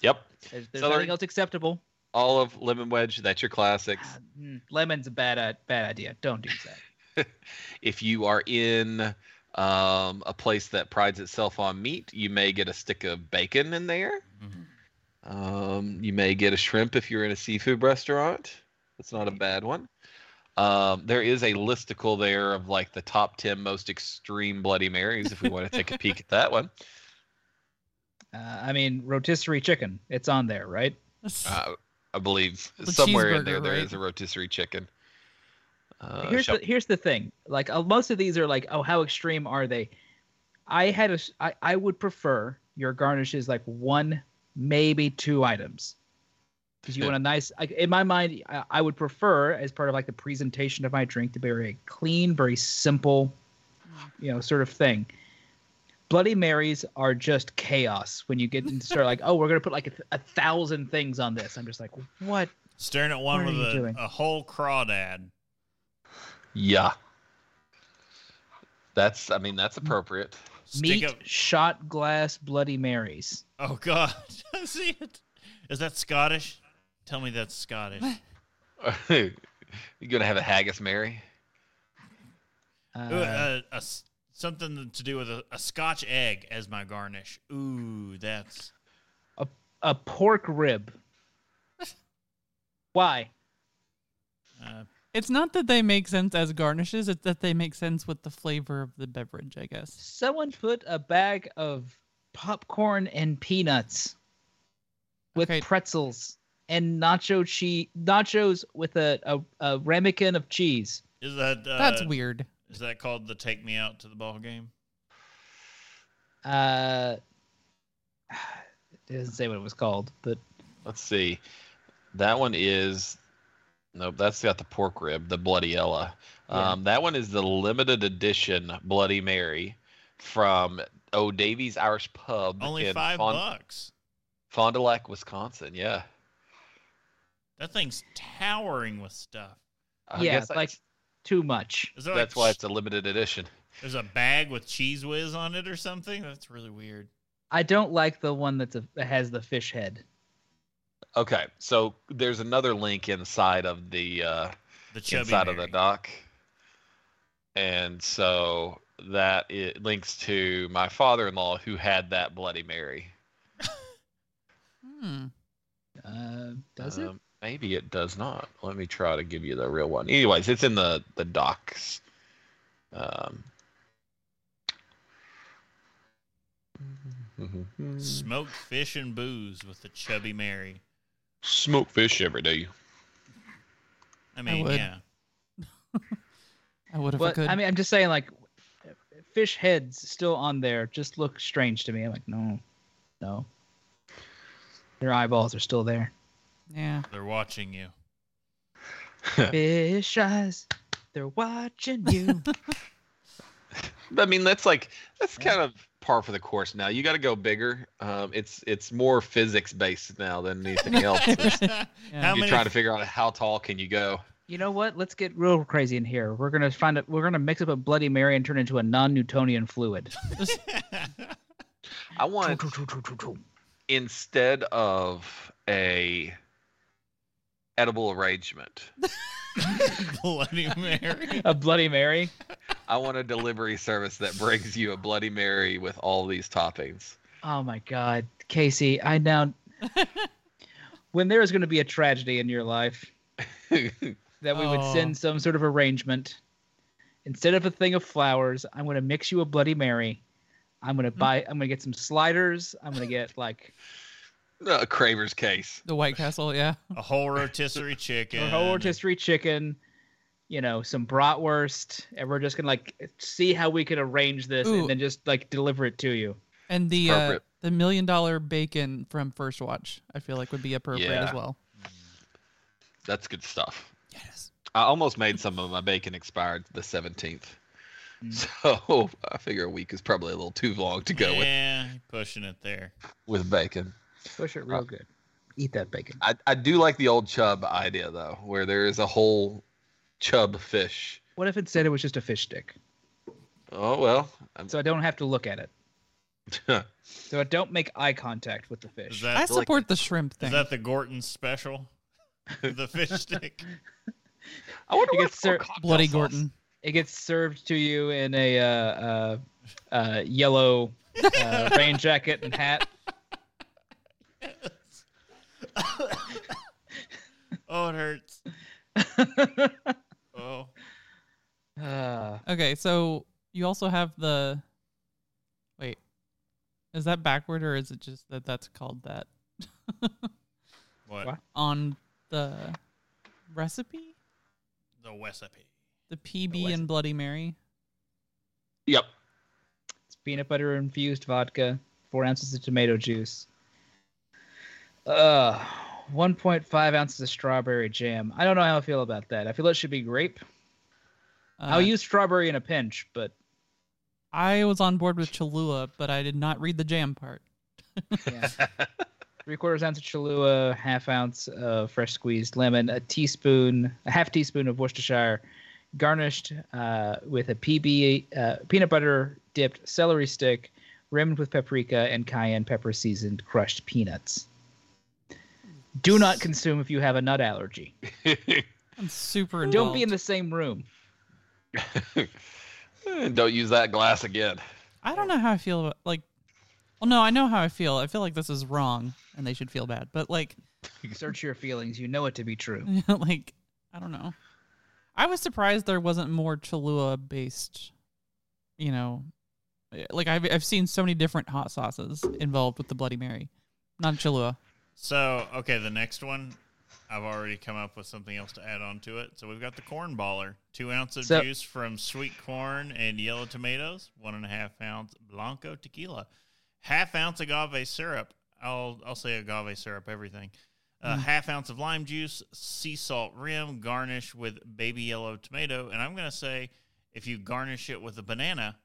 yep There's, there's Celery. nothing else acceptable. olive lemon wedge. That's your classics. Mm, lemon's a bad uh, bad idea. Don't do that. if you are in um, a place that prides itself on meat, you may get a stick of bacon in there. Mhm. Um, you may get a shrimp if you're in a seafood restaurant. That's not a bad one. Um, there is a listicle there of like the top 10 most extreme Bloody Marys if we want to take a peek at that one. Uh, I mean, rotisserie chicken. It's on there, right? Uh, I believe The somewhere in there cheeseburger, there right? is a rotisserie chicken. Uh, here's shall- the here's the thing. Like uh, most of these are like, oh, how extreme are they? I had a s- I, I would prefer your garnishes like one, maybe two items. Because you want a nice. Like, in my mind, I, I would prefer as part of like the presentation of my drink to be very clean, very simple, you know, sort of thing. Bloody Marys are just chaos when you get into start like, oh, we're gonna put like a, a thousand things on this. I'm just like, what? Staring at one What with a, a whole crawdad. yeah. That's, I mean, that's appropriate. Stick Meat up- shot glass Bloody Marys. Oh God, I see it. Is that Scottish? Tell me that's Scottish. you gonna have a haggis, Mary? Uh, Ooh, uh, a s- something to do with a, a Scotch egg as my garnish. Ooh, that's a pork rib. Why? uh, It's not that they make sense as garnishes, it's that they make sense with the flavor of the beverage, I guess. Someone put a bag of popcorn and peanuts with Okay. pretzels and nacho cheese, nachos with a, a, a ramekin of cheese. is that uh, That's weird. Is that called the take me out to the ball game? Uh, it doesn't say what it was called, but Let's see. That one is nope. That's got the pork rib, the Bloody Ella. Yeah. Um, that one is the limited edition Bloody Mary from O'Davies Irish Pub Only in five Fond, bucks. Fond du Lac, Wisconsin. Yeah. That thing's towering with stuff. I yeah, guess like that's, too much. Is there that's like why it's a limited edition. there's a bag with cheese whiz on it or something? That's really weird. I don't like the one that's a, that has the fish head. Okay, so there's another link inside of the uh, The chubby inside of the doc, and so that it links to my father-in-law who had that Bloody Mary. Hmm. Uh, does it? Maybe it does not. Let me try to give you the real one. Anyways, it's in the the docs. Um, Smoked fish and booze with the chubby Mary. Smoke fish every day. I mean, would. yeah. I would if I could. I mean, I'm just saying, like, fish heads still on there just look strange to me. I'm like, no, no. Their eyeballs are still there. Yeah. They're watching you. Fish eyes, they're watching you. I mean, that's like that's Yeah. kind of par for the course now. You got to go bigger. Um, it's it's more physics based now than anything else. Yeah. You're many? trying to figure out how tall can you go. you know what? Let's get real crazy in here. We're gonna find it. We're gonna mix up a Bloody Mary and turn it into a non-Newtonian fluid. I want instead of a edible arrangement, Bloody Mary. a Bloody Mary. I want a delivery service that brings you a Bloody Mary with all these toppings. Oh my God, Casey! I now. when there is going to be a tragedy in your life, that we would Oh. send some sort of arrangement. Instead of a thing of flowers, I'm going to mix you a Bloody Mary. I'm going to hmm. buy. I'm going to get some sliders. I'm going to get like a Craver's case. The White Castle, yeah. A whole rotisserie chicken. a whole rotisserie chicken. You know, some bratwurst, and we're just gonna like see how we can arrange this, Ooh. and then just like deliver it to you. And the uh, the million dollar bacon from First Watch, I feel like would be appropriate Yeah. as well. That's good stuff. Yes. I almost made some of my bacon expired the 17th. Mm. So I figure a week is probably a little too long to go with, Yeah, pushing it there. with bacon. Push it real good. Eat that bacon. I, I do like the old chub idea though, where there is a whole chub fish. What if instead it was just a fish stick, Oh well. I'm, so I don't have to look at it, so I don't make eye contact with the fish. that I feel like- support the shrimp thing. is that the Gorton special? the fish stick. I wonder It what gets ser- Bloody sauce. Gorton. It gets served to you in a uh, uh, uh, yellow uh, rain jacket and hat. Oh, it hurts. Oh, Uh, Okay, so you also have the. Wait, is that backward or is it just that that's called that what? What? on the recipe? The recipe. The PB was and? Bloody Mary. Yep. it's peanut butter infused vodka, four ounces of tomato juice, uh, 1.5 ounces of strawberry jam. I don't know how I feel about that. I feel it should be grape. Uh, I'll use strawberry in a pinch, but I was on board with Cholula, but I did not read the jam part. yeah. Three quarters ounce of Cholula, half ounce of fresh squeezed lemon, a teaspoon, a half teaspoon of Worcestershire, garnished uh, with a PB uh, peanut butter dipped celery stick, rimmed with paprika and cayenne pepper seasoned crushed peanuts. Do not consume if you have a nut allergy. I'm super involved. Don't be in the same room. Don't use that glass again. I don't know how I feel about like. Well, no, I know how I feel. I feel like this is wrong, and they should feel bad. But like, Search your feelings. You know it to be true. like I don't know. I was surprised there wasn't more Cholula based. You know, like I've I've seen so many different hot sauces involved with the Bloody Mary, not Cholula. So, okay, the next one, I've already come up with something else to add on to it. So we've got the corn baller, two ounce of So- juice from sweet corn and yellow tomatoes, one and a half ounce blanco tequila, half ounce agave syrup. I'll I'll say agave syrup everything. Uh, Half ounce of lime juice, sea salt rim, garnish with baby yellow tomato, and I'm gonna say if you garnish it with a banana,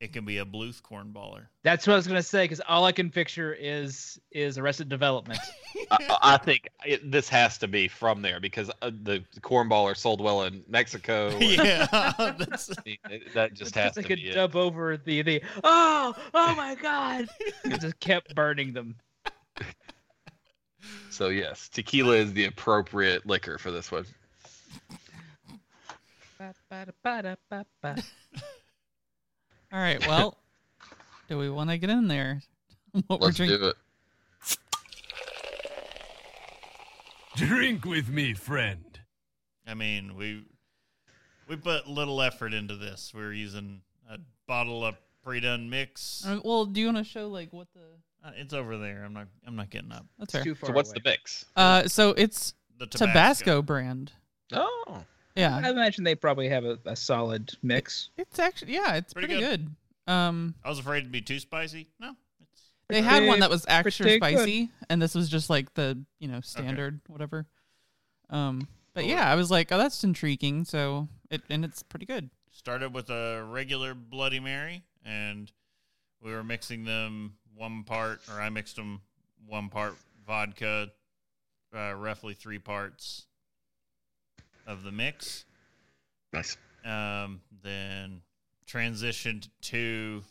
it can be a Bluth cornballer. That's what I was gonna say because all I can picture is is Arrested Development. I, I think it, this has to be from there because uh, the cornballer sold well in Mexico. or- yeah, that's it- that just It's has like to a be it. dub over the the oh oh my god. it just kept burning them. So yes, tequila is the appropriate liquor for this one. Ba-ba-da-ba-da-ba-ba. All right. Well, do we want to get in there? What Let's drinking? do it. Drink with me, friend. I mean, we we put little effort into this. We're using a bottle of pre-done mix. Uh, well, do you want to show like what the? Uh, it's over there. I'm not. I'm not getting up. That's It's fair. too far So what's away. the mix? Uh, so it's The Tabasco, Tabasco. brand. Oh, Yeah, I imagine they probably have a, a solid mix. it's actually yeah, it's Pretty pretty, good. Um, I was afraid to be too spicy. No, it's they had one that was extra pretty good. spicy, and this was just like the you know standard whatever. Um, but yeah, I was like, oh, that's intriguing. So it and it's pretty good. started with a regular Bloody Mary, and we were mixing them one part, or I mixed them one part vodka, uh, roughly three parts of the mix. nice. Um, then transitioned to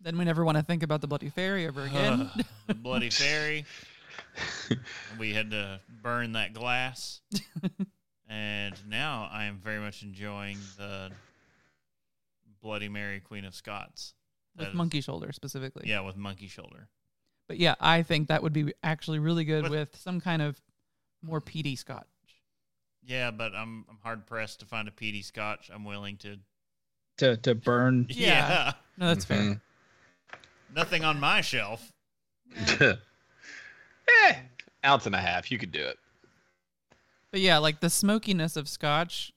Then we never want to think about the Bloody Fairy ever again. uh, the Bloody Fairy. we had to burn that glass. and now I am very much enjoying the Bloody Mary Queen of Scots. That with is- monkey shoulder specifically. Yeah, with monkey shoulder. But yeah, I think that would be actually really good With- with some kind of more peaty scotch. Yeah, but I'm I'm hard pressed to find a peaty scotch I'm willing to. To to burn. Yeah. Yeah. No, that's fair. Mhm. Nothing on my shelf. eh, ounce and a half. You could do it. But yeah, like the smokiness of scotch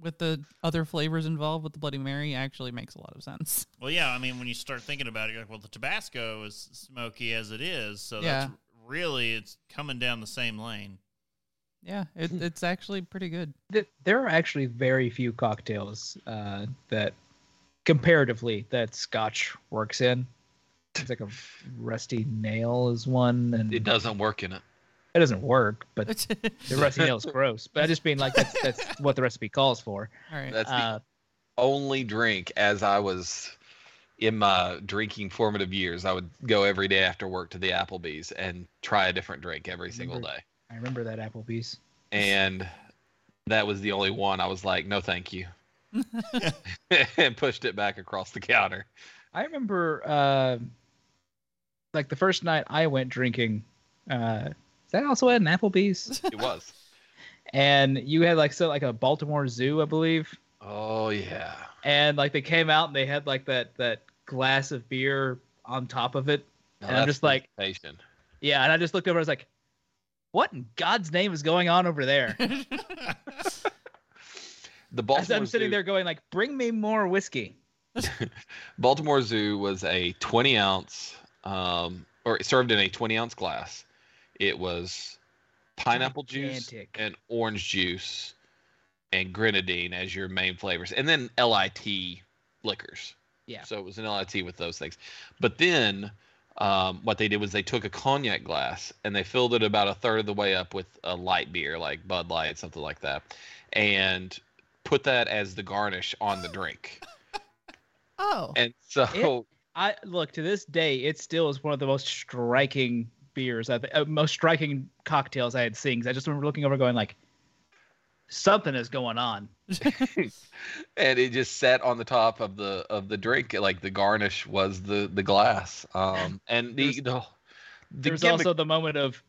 with the other flavors involved with the Bloody Mary actually makes a lot of sense. Well, yeah, I mean, when you start thinking about it, you're like, well, the Tabasco is smoky as it is, so Yeah. that's really it's coming down the same lane. Yeah, it, Hmm. it's actually pretty good. Th- There are actually very few cocktails uh, that, comparatively, that Scotch works in. It's like a rusty nail is one, and It doesn't work in it. it doesn't work. But All the rusty nail is gross. But I just mean like that's that's what the recipe calls for. right. That's the Uh, only drink as I was in my drinking formative years. I would go every day after work to the Applebee's and try a different drink every single day. I remember that Applebee's. And that was the only one I was like, no, thank you. and pushed it back across the counter. I remember, uh, like the first night I went drinking. Uh, is that also at an Applebee's? It was. and you had like so like a Baltimore Zoo, I believe. oh, yeah. and like they came out and they had like that that glass of beer on top of it. Now And I'm just like-. Yeah, and I just looked over. And I was like, "What in God's name is going on over there?" the As Baltimore I'm sitting Zoo- there going like, "Bring me more whiskey." Baltimore Zoo was a 20 ounce, um, or it served in a 20 ounce glass. It was pineapple juice and orange juice and grenadine as your main flavors, and then LIT liquors. Yeah. So it was an LIT with those things. But then um, what they did was they took a cognac glass and they filled it about a third of the way up with a light beer, like Bud Light, something like that, and put that as the garnish on the drink. oh, And so. I look to this day, it still is one of the most striking beers, I th- uh, most striking cocktails I had seen. 'cause I just remember looking over, going like, "Something is going on." and it just sat on the top of the of the drink like the garnish was the the glass um and the There's- the, the There's gimmick, also the moment of,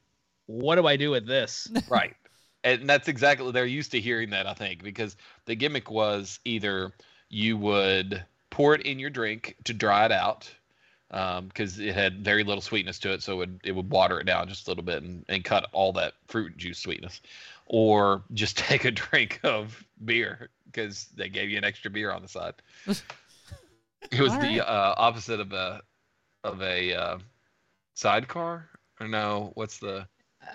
"What do I do with this?" right and that's exactly they're used to hearing that i think because the gimmick was either you would pour it in your drink to dry it out because it had very little sweetness to it so it would, it would water it down just a little bit and, and cut all that fruit juice sweetness or just take a drink of beer because they gave you an extra beer on the side it was All the right. uh, opposite of a of a uh, sidecar or no what's the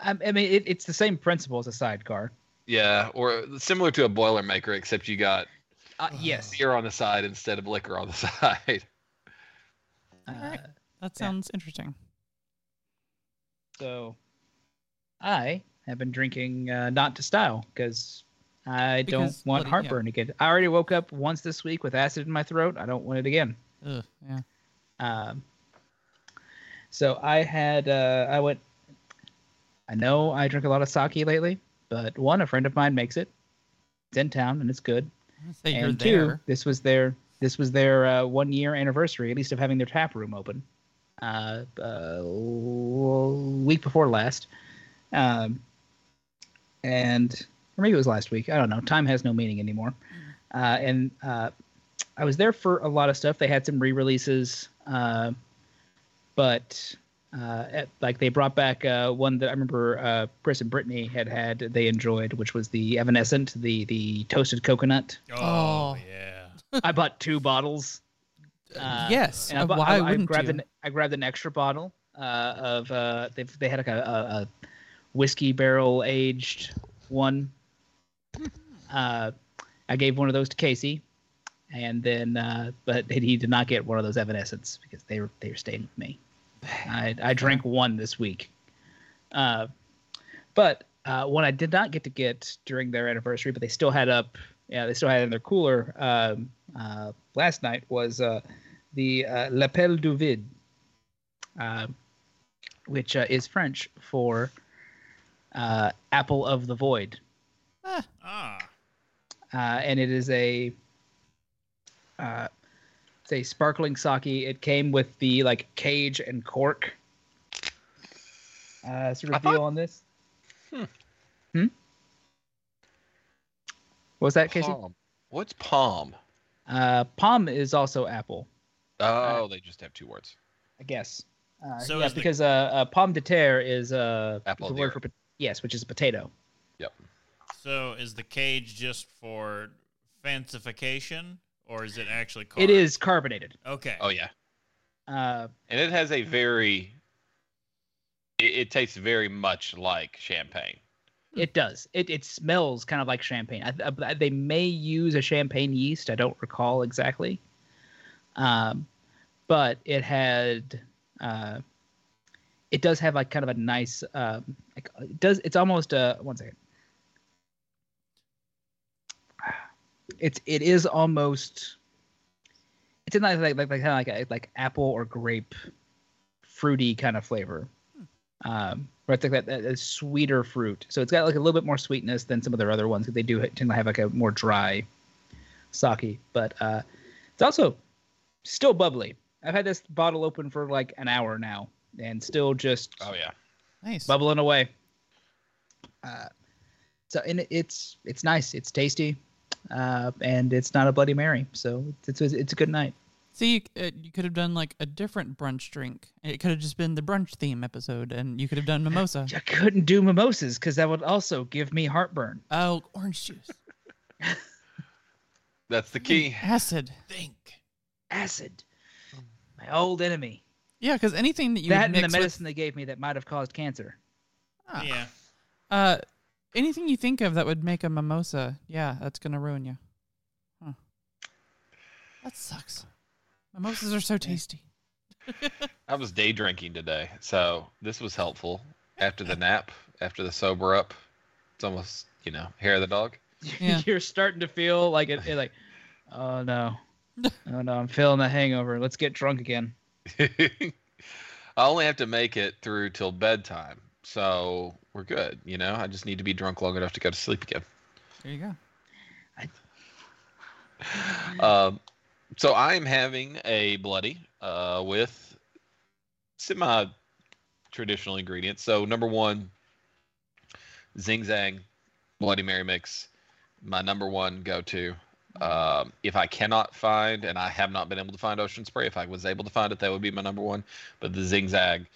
I, I mean, it, it's the same principle as a sidecar. yeah or similar to a boilermaker except you got Uh, yes. beer on the side instead of liquor on the side. Uh, That sounds interesting. so I have been drinking uh, not to style because I Because don't want bloody- yeah. heartburn again. I already woke up once this week with acid in my throat. I don't want it again. Ugh, yeah. Um, so I had uh, I went. I know I drink a lot of sake lately, but one a friend of mine makes it. It's in town and it's good. And two, there. this was their this was their uh, one year anniversary, at least of having their tap room open. Uh, uh, week before last, um, and or maybe it was last week. I don't know. Time has no meaning anymore. Uh, and uh, I was there for a lot of stuff. They had some re-releases, uh, but uh, at, like they brought back uh, one that I remember uh, Chris and Brittany had had. They enjoyed, which was the Evanescent, the the toasted coconut. Oh, Oh. yeah. I bought two bottles. Uh, yes. and I, bought, why I, I wouldn't grabbed you? an I grabbed an extra bottle uh, of uh, they they had like a, a, a whiskey barrel aged one. Uh, I gave one of those to Casey, and then uh, but he did not get one of those Evanescents because they were they were staying with me. I I drank one this week, uh, but uh, one I did not get to get during their anniversary, but they still had up. Yeah, they still had it in their cooler um, uh, last night was uh, the uh, L'Appel du Vide, uh, which uh, is French for uh, apple of the void. Ah. Uh, and it is a uh, it's a sparkling sake. It came with the like cage and cork uh, sort I of thought- deal on this. Hmm. Hmm? What was that, Casey? What's pomme? Uh, pomme is also apple. Oh, they just have two words. I guess. Uh, So yeah, is the- because uh, uh, pomme de terre is uh, Apple the of the word for po- yes, which is a potato. Yep. So is the cage just for fancification, or is it actually? It carved? is carbonated. Okay. Oh yeah, Uh, and it has a very. It, it tastes very much like champagne. it does. It it smells kind of like champagne. I, I, they may use a champagne yeast. I don't recall exactly. Um, but it had. Uh, it does have like kind of a nice. Um, like, it does. It's almost a one second. It's it is almost. It's a nice like like, like kind of like a, like apple or grape, fruity kind of flavor. Um, where it's like that, that, that sweeter fruit. So it's got like a little bit more sweetness than some of their other ones. 'cause They do tend to have like a more dry sake, but uh, it's also still bubbly. I've had this bottle open for like an hour now, and still just Oh yeah. Nice. bubbling away. Uh, so and it's it's nice. It's tasty, uh, and it's not a Bloody Mary. So it's it's, it's a good night. See, you, uh, you could have done like a different brunch drink. It could have just been the brunch theme episode, and you could have done mimosa. I couldn't do mimosas because that would also give me heartburn. Oh, orange juice, That's the key. acid. Think. Acid, my old enemy. Yeah, because anything that you that would and the mix medicine they gave me that might have caused cancer. Ah. Yeah. uh, anything you think of that would make a mimosa, yeah, that's gonna ruin you. Huh. That sucks. Mimosas are so tasty. I was day drinking today, so this was helpful. After the nap, after the sober up, it's almost you know hair of the dog. Yeah. You're starting to feel like it, it like, oh no, oh no, I'm feeling the hangover. Let's get drunk again. I only have to make it through till bedtime, so we're good. You know, I just need to be drunk long enough to go to sleep again. There you go. Um, so I am having a bloody uh, with semi traditional ingredients. So number one, Zing Zang Bloody Mary mix, my number one go to. Um, if I cannot find, and I have not been able to find Ocean Spray, if I was able to find it, that would be my number one. But the Zing Zag,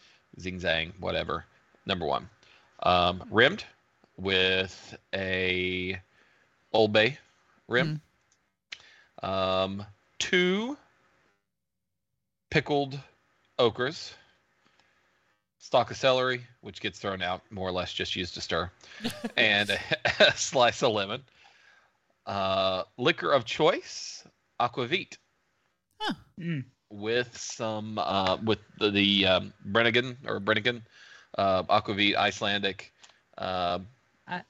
Zing Zang, whatever, number one. Um, rimmed with a Old Bay rim. Um, two pickled okras, stalk of celery, which gets thrown out more or less just used to stir, and a, slice of lemon. Uh, liquor of choice, aquavit, Mm. with some uh, with the, the um, Brennigan or Brennigan, uh, aquavit Icelandic. Uh, I-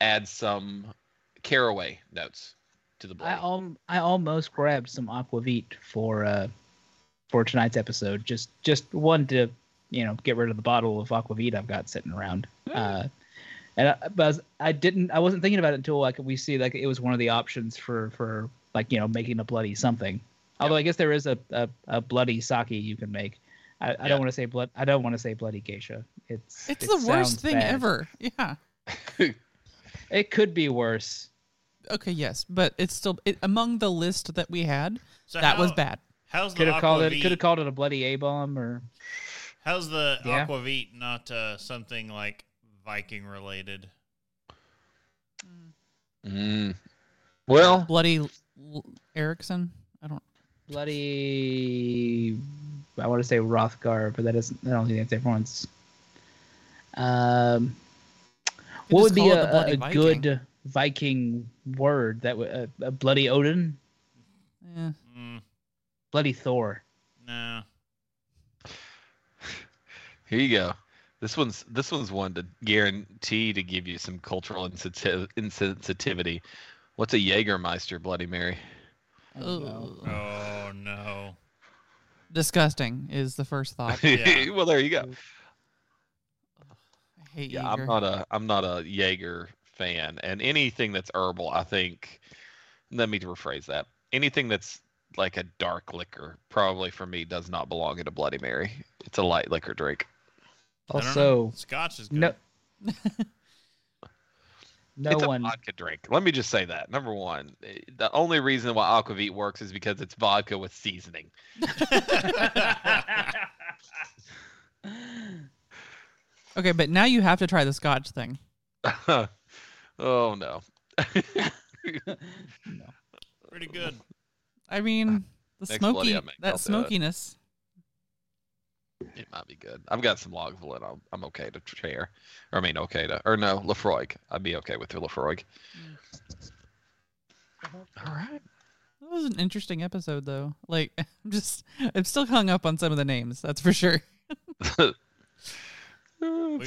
add some caraway notes to the I al- I almost grabbed some aquavit for uh for tonight's episode. Just just one to you know get rid of the bottle of aquavit I've got sitting around. Uh, and I, but I, was, I didn't I wasn't thinking about it until like we see like it was one of the options for for like you know making a bloody something. Although I guess there is a, a, a bloody sake you can make. I, I Yeah. don't want to say blood. I don't want to say bloody geisha. It's It's it the worst thing bad. ever. Yeah. It could be worse. Okay, yes, but it's still it, among the list that we had. So that was bad. How's the Could have called it. Could have called it a bloody A bomb or. How's the Yeah. aquavit not uh, something like Viking related? Mm. Well, Bloody L- Erickson. I don't. bloody I want to say Rothgar, but that isn't I don't think that's everyone's um Could what would be call a, a Viking. good Viking word that would uh, a bloody Odin, Yeah. Mm, bloody Thor. no. here you go. This one's this one's one to guarantee to give you some cultural insensi- insensitivity. What's a Jägermeister Bloody Mary? I don't know. Ugh. Oh no. Disgusting is the first thought. Yeah. well, there you go. I hate Yeah, Jaeger. I'm not a I'm not a Jaeger fan, and anything that's herbal, I think. Let me rephrase that. Anything that's like a dark liquor, probably for me, does not belong in a Bloody Mary. It's a light liquor drink. I don't know. Also, Scotch is good. no, no it's a one. vodka drink. Let me just say that. Number one, the only reason why aquavit works is because it's vodka with seasoning. Okay, but now you have to try the Scotch thing. oh no. no. Pretty good. I mean, the Next smoky I make, that smokiness. It might be good. I've got some Lagavulin. I'm, I'm okay to share. Or I mean, okay to, or no, Laphroaig. I'd be okay with your Laphroaig. All right. That was an interesting episode, though. Like, I'm just, I'm still hung up on some of the names. That's for sure. it's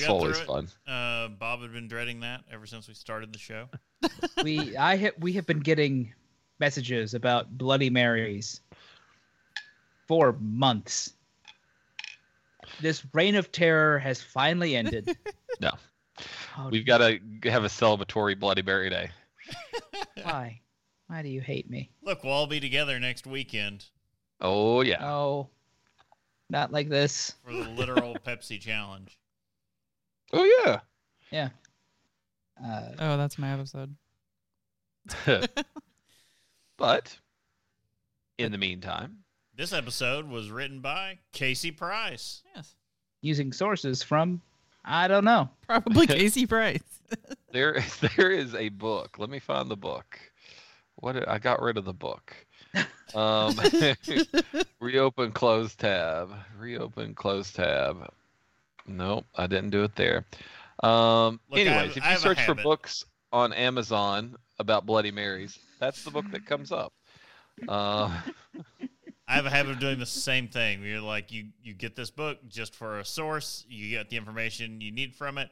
got always it. fun. Uh, Bob had been dreading that ever since we started the show. we I ha- we have been getting messages about Bloody Marys for months. This reign of terror has finally ended. No. Oh, We've got to have a celebratory Bloody Mary Day. why? Why do you hate me? Look, we'll all be together next weekend Oh yeah. Oh, not like this. for the literal Pepsi challenge. Oh yeah. Yeah. Uh, Oh, that's my episode. but in the meantime, This episode was written by Casey Price. Yes, using sources from, I don't know. probably Casey Price. there there is a book. Let me find the book. What I got rid of the book. Um, reopen close tab. Reopen close tab. Nope, I didn't do it there. Um, Look, anyways, have- if you search for books on Amazon about Bloody Marys, that's the book that comes up. Uh, I have a habit of doing the same thing. You're like, you you get this book just for a source, you get the information you need from it,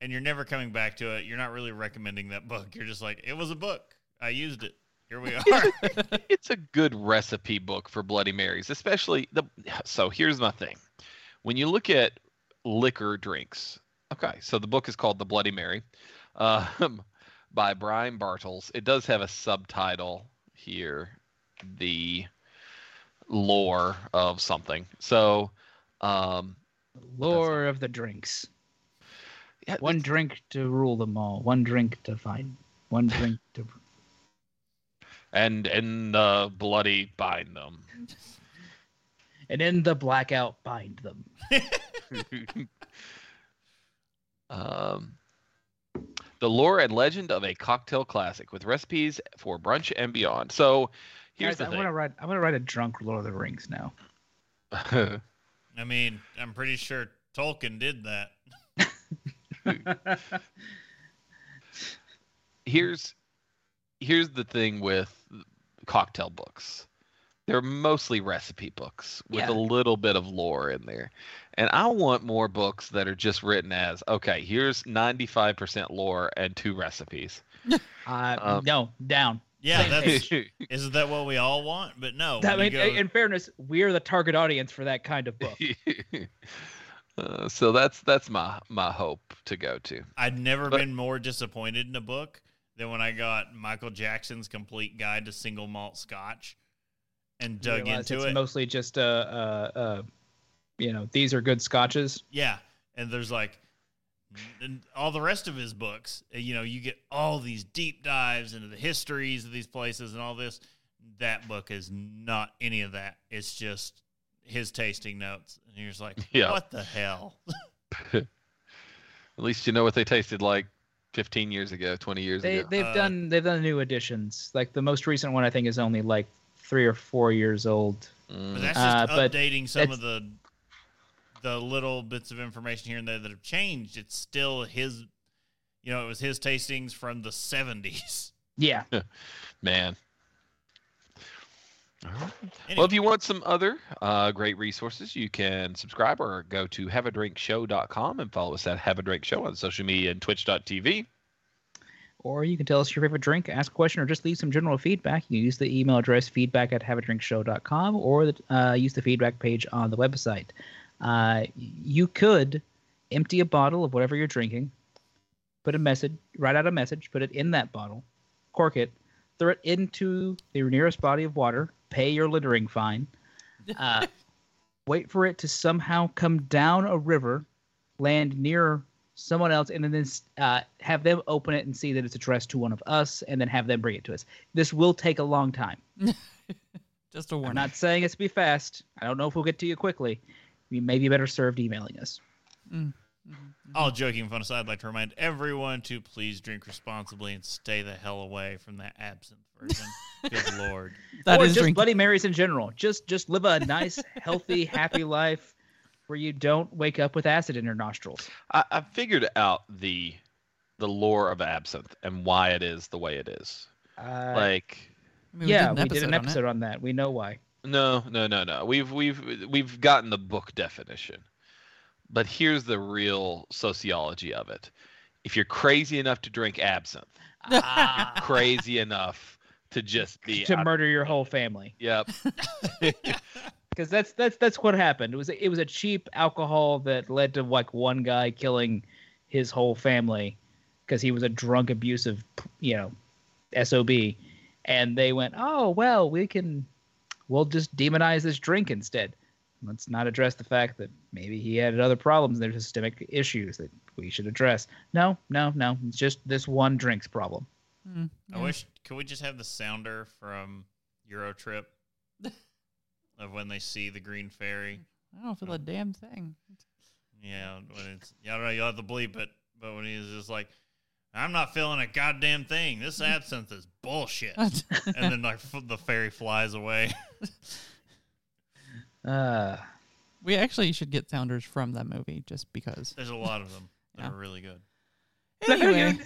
and you're never coming back to it. You're not really recommending that book. You're just like, it was a book. I used it. Here we are. it's a good recipe book for Bloody Marys, especially the. So here's my thing: when you look at liquor drinks, okay, so the book is called The Bloody Mary, um, by Brian Bartels. It does have a subtitle here, the lore of something. So, um, Lore of the drinks. yeah, One drink to rule them all. One drink to find. One drink to. and in the bloody bind them. And in the blackout, bind them. um, the lore and legend of a cocktail classic with recipes for brunch and beyond. So here's Guys, I the want to write. I want to write a drunk Lord of the Rings now. I mean, I'm pretty sure Tolkien did that. here's here's the thing with cocktail books. They're mostly recipe books with Yeah. a little bit of lore in there. And I want more books that are just written as, okay, here's 95% lore and two recipes. Uh, Um, no, down. Yeah, Same that's isn't that what we all want? But no, That, when you in, go- in fairness, we're the target audience for that kind of book. uh, so that's that's my my hope to go to. I'd never But- been more disappointed in a book than when I got Michael Jackson's complete guide to single malt scotch and dug into it's it. mostly just uh, uh, uh, you know, these are good scotches. Yeah, and there's like and all the rest of his books. uh, You know, you get all these deep dives into the histories of these places and all this. That book is not any of that. It's just his tasting notes, and you're just like, Yeah. what the hell? At least you know what they tasted like 15 years ago, 20 years They ago. they've Uh, done they've done new editions. Like the most recent one, I think is only like three or four years old. But Mm. that's Uh, just but updating some of the the little bits of information here and there that have changed. It's still his, you know, it was his tastings from the '70s. Yeah, Man. All right. Anyway, Well, if you want some other uh, great resources, you can subscribe or go to haveadrinkshow.com and follow us at Have a Drink Show on social media and twitch.tv. or you can tell us your favorite drink, ask a question, or just leave some general feedback. You can use the email address feedback at haveadrinkshow.com or the, uh, use the feedback page on the website. Uh, you could empty a bottle of whatever you're drinking, put a message, write out a message, put it in that bottle, cork it, throw it into the nearest body of water, pay your littering fine, uh, wait for it to somehow come down a river, land near someone else, and then uh, have them open it and see that it's addressed to one of us, and then have them bring it to us. This will take a long time. Just a warning. I'm not saying it's be fast. I don't know if we'll get to you quickly. You may be better served emailing us. all joking fun aside, I'd like to remind everyone to please drink responsibly and stay the hell away from that absinthe version. Good lord. That or is just drinking. Bloody Marys in general. Just just live a nice, healthy, happy life where you don't wake up with acid in your nostrils. I, I figured out the the lore of absinthe and why it is the way it is. Uh, like, I mean, we yeah, did we did an on episode on that. We know why. No, no, no, no. We've we've we've gotten the book definition, but here's the real sociology of it. If you're crazy enough to drink absinthe, Ah, crazy enough to just be to out- murder your whole family. Yep. because that's that's that's what happened. It was it was a cheap alcohol that led to like one guy killing his whole family because he was a drunk, abusive, you know, sob, and they went, oh well, we can, we'll just demonize this drink instead. Let's not address the fact that maybe he had other problems. There's systemic issues that we should address. No, no, no. It's just this one drink's problem. Mm, I wish could we just have the sounder from Eurotrip of when they see the green fairy? I don't feel a damn thing. Yeah, when it's yeah, I don't know, you'll have to bleep it, but when he's just like, I'm not feeling a goddamn thing. This absinthe is bullshit. and then like f- the fairy flies away. Uh, we actually should get sounders from that movie just because. There's a lot of them that Yeah. are really good. Anyway,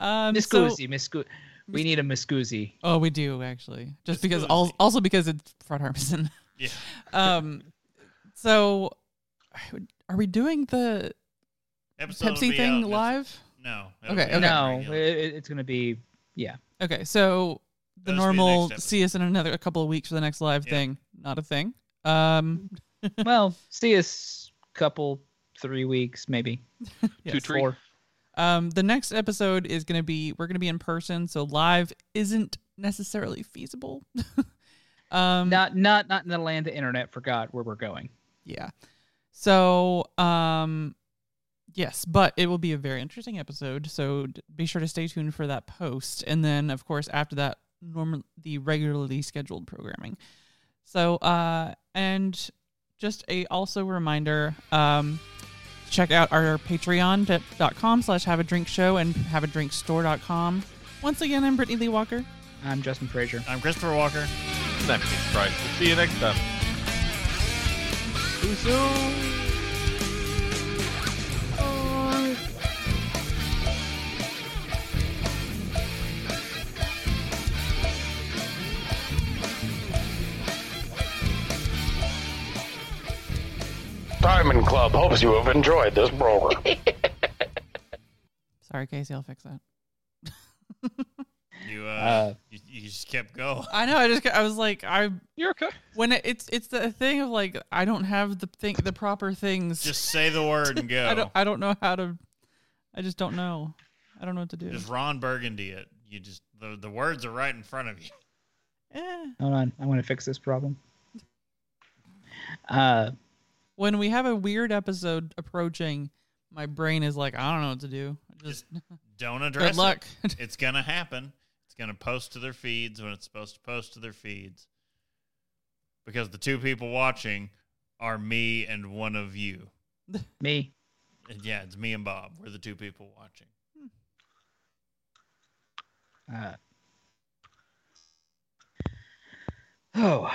um, Miss so- Guzzi, Miss Gu- We need a Miss Guzzi. oh, we do actually, just Miss because. Guzzi. al- Also because it's Fred Armisen. Yeah. Um, so are we doing the Episode Pepsi be thing out live? No. Okay, be okay. No, it, it- it's gonna be yeah. Okay, so the That'll just the normal see us in another a couple of weeks for the next live Yeah. thing, not a thing. Um, well, see us couple three weeks maybe. yes. tree. Four. Um, the next episode is going to be we're going to be in person, so live isn't necessarily feasible. um, Not not not in the land the internet forgot where we're going. yeah. So, um, yes, but it will be a very interesting episode. So be sure to stay tuned for that post, and then of course after that, normal the regularly scheduled programming. So, uh, and just a also reminder, um, check out our patreon.com slash have a drink show and have a drink store.com. Once again, I'm Brittany Lee Walker. I'm Justin Frazier. I'm Christopher Walker. Never Christ. We'll see you next time. Club hopes you have enjoyed this program. Sorry, Casey. I'll fix that. You uh, Uh, you, you just kept going. I know. I just I was like I You're okay. when it, it's it's the thing of like I don't have the thing the proper things. Just say the word and go. I don't I don't know how to. I just don't know. I don't know what to do. Just Ron Burgundy it. You just the the words are right in front of you. Eh. hold on, I want to fix this problem. Uh, When we have a weird episode approaching, my brain is like I don't know what to do. Just Don't address good luck. it. It's gonna happen. It's gonna post to their feeds when it's supposed to post to their feeds. Because the two people watching are me and one of you. me. And yeah, it's me and Bob. We're the two people watching. Uh, oh.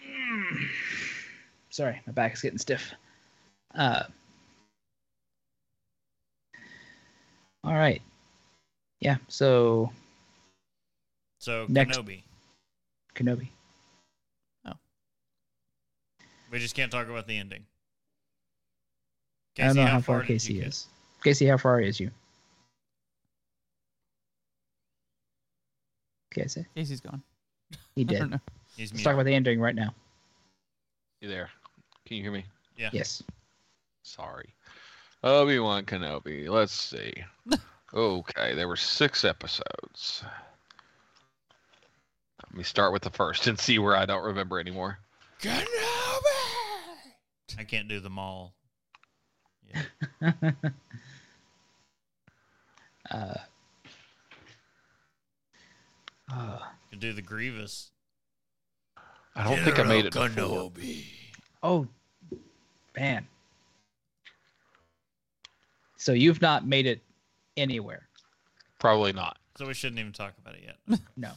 Mm. Sorry, my back is getting stiff. Uh, all right. Yeah, so So Next. Kenobi. Kenobi. Oh. We just can't talk about the ending. I don't know how, far far Casey you get? is. Casey, how far is you? Casey, Casey's gone. he did. don't. He's Let's mute. talk about the ending right now. You there? Can you hear me? Yeah. Yes. Sorry. Obi Wan Kenobi. Let's see. okay, there were six episodes. Let me start with the first and see where I don't remember anymore. Kenobi. I can't do them all. Yeah. uh, uh, I can do the Grievous. I don't think I made it before. Kenobi. oh, man. So you've not made it anywhere. Probably not. So we shouldn't even talk about it yet. No.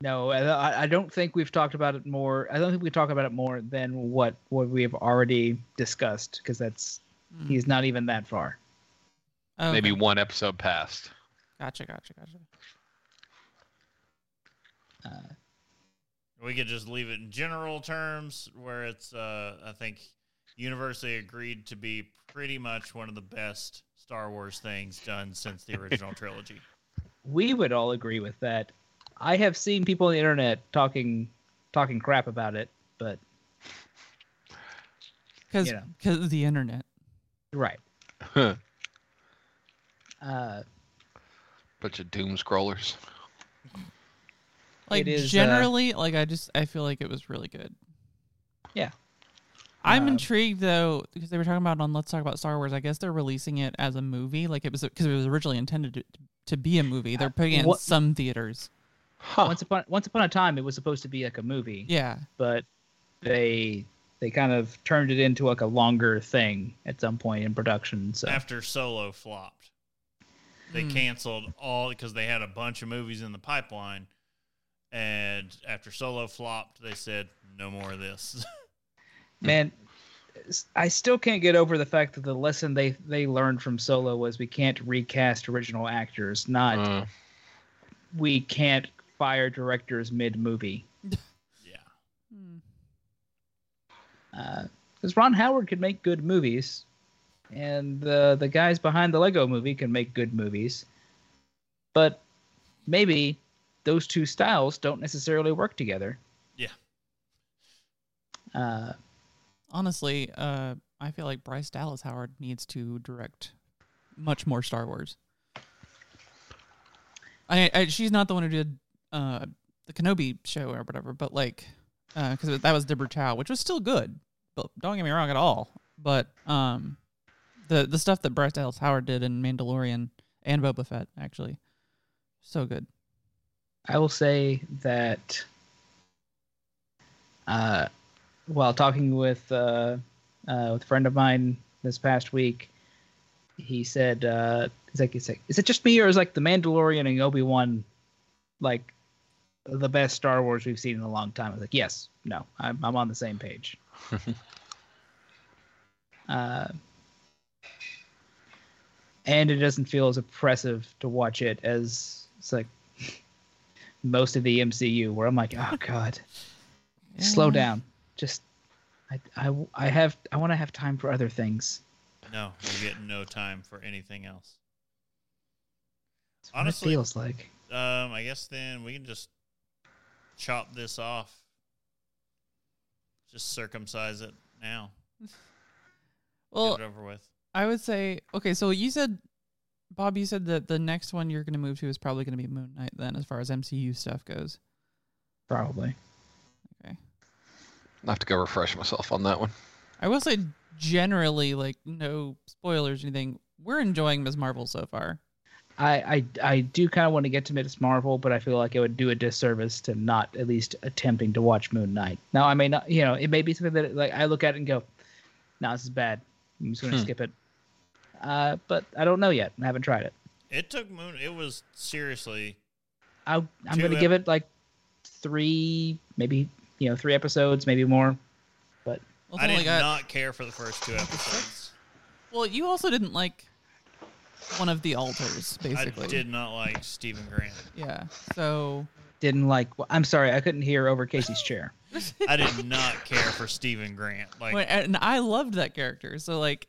No, I, I don't think we've talked about it more. I don't think we talk about it more than what what we have already discussed because that's Mm. he's not even that far. Okay. Maybe one episode past. Gotcha. Gotcha. Gotcha. Uh, We could just leave it in general terms, where it's, uh, I think, universally agreed to be pretty much one of the best Star Wars things done since the original trilogy. we would all agree with that. I have seen people on the internet talking talking crap about it, but Because You know. of the internet. right. Bunch Uh, of doom scrollers. Like It is, uh, generally, like I just I feel like it was really good. Yeah. I'm Uh, intrigued though because they were talking about on Let's Talk About Star Wars. I guess they're releasing it as a movie, like it was because it was originally intended to, to be a movie. They're putting it in what- some theaters. Huh. once upon once upon a time, it was supposed to be like a movie, Yeah, but they they kind of turned it into like a longer thing at some point in production. So After Solo flopped, they Hmm. canceled all because they had a bunch of movies in the pipeline. And after Solo flopped, they said, no more of this. man I still can't get over the fact that the lesson they they learned from solo was we can't recast original actors not Uh, we can't fire directors mid movie yeah. Because ron howard could make good movies and the the guys behind the lego movie can make good movies but maybe those two styles don't necessarily work together Yeah. uh honestly, uh, I feel like Bryce Dallas Howard needs to direct much more Star Wars. I, I she's not the one who did uh the Kenobi show or whatever, but like, because that was Deborah Chow, which was still good. But don't get me wrong at all. But um, the the stuff that Bryce Dallas Howard did in Mandalorian and Boba Fett actually, so good. I will say that uh, while talking with uh, uh, with a friend of mine this past week, he said, uh, "He's like, he's like, is it just me or is like the Mandalorian and Obi Wan like the best Star Wars we've seen in a long time?" I was like, "Yes, no, I'm I'm on the same page." uh, and it doesn't feel as oppressive to watch it as it's like most of the MCU, where I'm like, oh god, slow down, just I, I, I have I want to have time for other things. No, you get no time for anything else. That's what Honestly- it feels like. Um, I guess then we can just chop this off. Just circumcise it now. Well, Get it over with. I would say okay. So you said, Bob, you said that the next one you're going to move to is probably going to be Moon Knight. Then, as far as MCU stuff goes, Probably. okay. I have to go refresh myself on that one. I will say generally, like no spoilers or anything. We're enjoying Ms. Marvel so far. I, I, I do kind of want to get to Miss Marvel, but I feel like it would do a disservice to not at least attempting to watch Moon Knight. Now, I may not, you know, it may be something that like I look at it and go, "No, this is bad. I'm just going to Hmm. skip it." Uh, but I don't know yet. I haven't tried it. It took Moon. It was seriously. I, I'm going to ep- give it like three, maybe you know, three episodes, maybe more. Well, I only did got- not care for the first two episodes. Well, you also didn't like one of the alters, basically. I did not like Stephen Grant. Yeah. So Didn't like. I'm sorry, I couldn't hear over Casey's chair. I did not care for Stephen Grant. Like Wait, and I loved that character. So like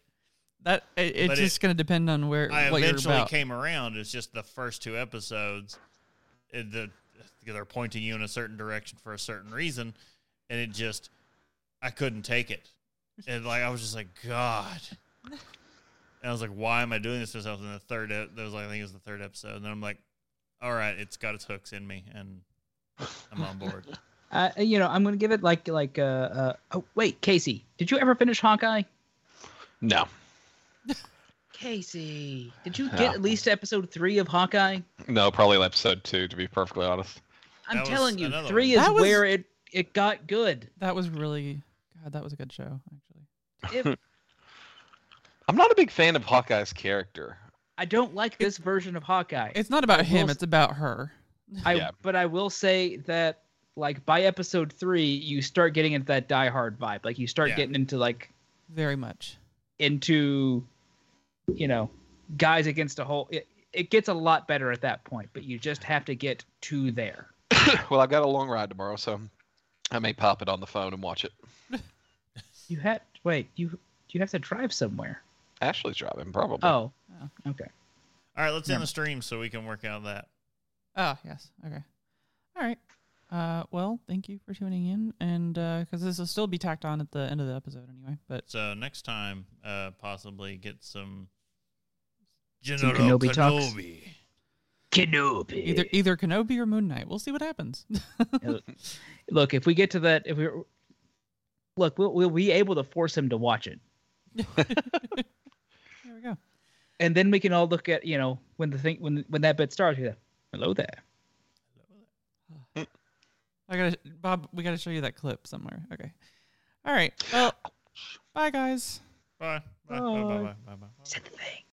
that, it, it's But it- just going to depend on where I what you're eventually about. came around. It's just the first two episodes. It, the they're pointing you in a certain direction for a certain reason, and it just I couldn't take it. And like I was just like God. And I was like, why am I doing this to myself? In the third, that was like I think it was the third episode, and then I'm like, all right, it's got its hooks in me, and I'm on board. Uh, you know, I'm going to give it like like. Uh, uh, oh wait, Casey, did you ever finish Hawkeye? No, Casey, did you Yeah. get at least episode three of Hawkeye? no, probably episode two to be perfectly honest. I'm That telling you, three one. is was- where it it got good. That was really God. That was a good show, actually. If I'm not a big fan of Hawkeye's character. I don't like this version of Hawkeye, It's not about him. will It's about her. I yeah. but I will say that like by episode three, you start getting into that Die Hard vibe. Like you start Yeah. getting into like Very much. into you know guys against a whole. It, it gets a lot better at that point, but you just have to get to there. well, I've got a long ride tomorrow, so I may pop it on the phone and watch it. You had wait you you have to drive somewhere. Ashley's driving, probably. Oh, Oh. okay. All right, let's Yeah. end the stream so we can work out that. Oh yes. Okay. All right. Uh, well, thank you for tuning in, and because this will still be tacked on at the end of the episode anyway. But So next time, uh, possibly get some Some General Kenobi talks. Kenobi. Kenobi. either either Kenobi or Moon Knight. We'll see what happens. look, if we get to that, if we look, we'll, we'll be able to force him to watch it, there we go. and then we can all look at you know when the thing when when that bit starts. We go, Hello there. I gotta Bob. We gotta show you that clip somewhere. Okay. All right. Well, bye guys. Bye. Bye. Bye. Bye. Bye. Bye. Bye. bye. Said the thing.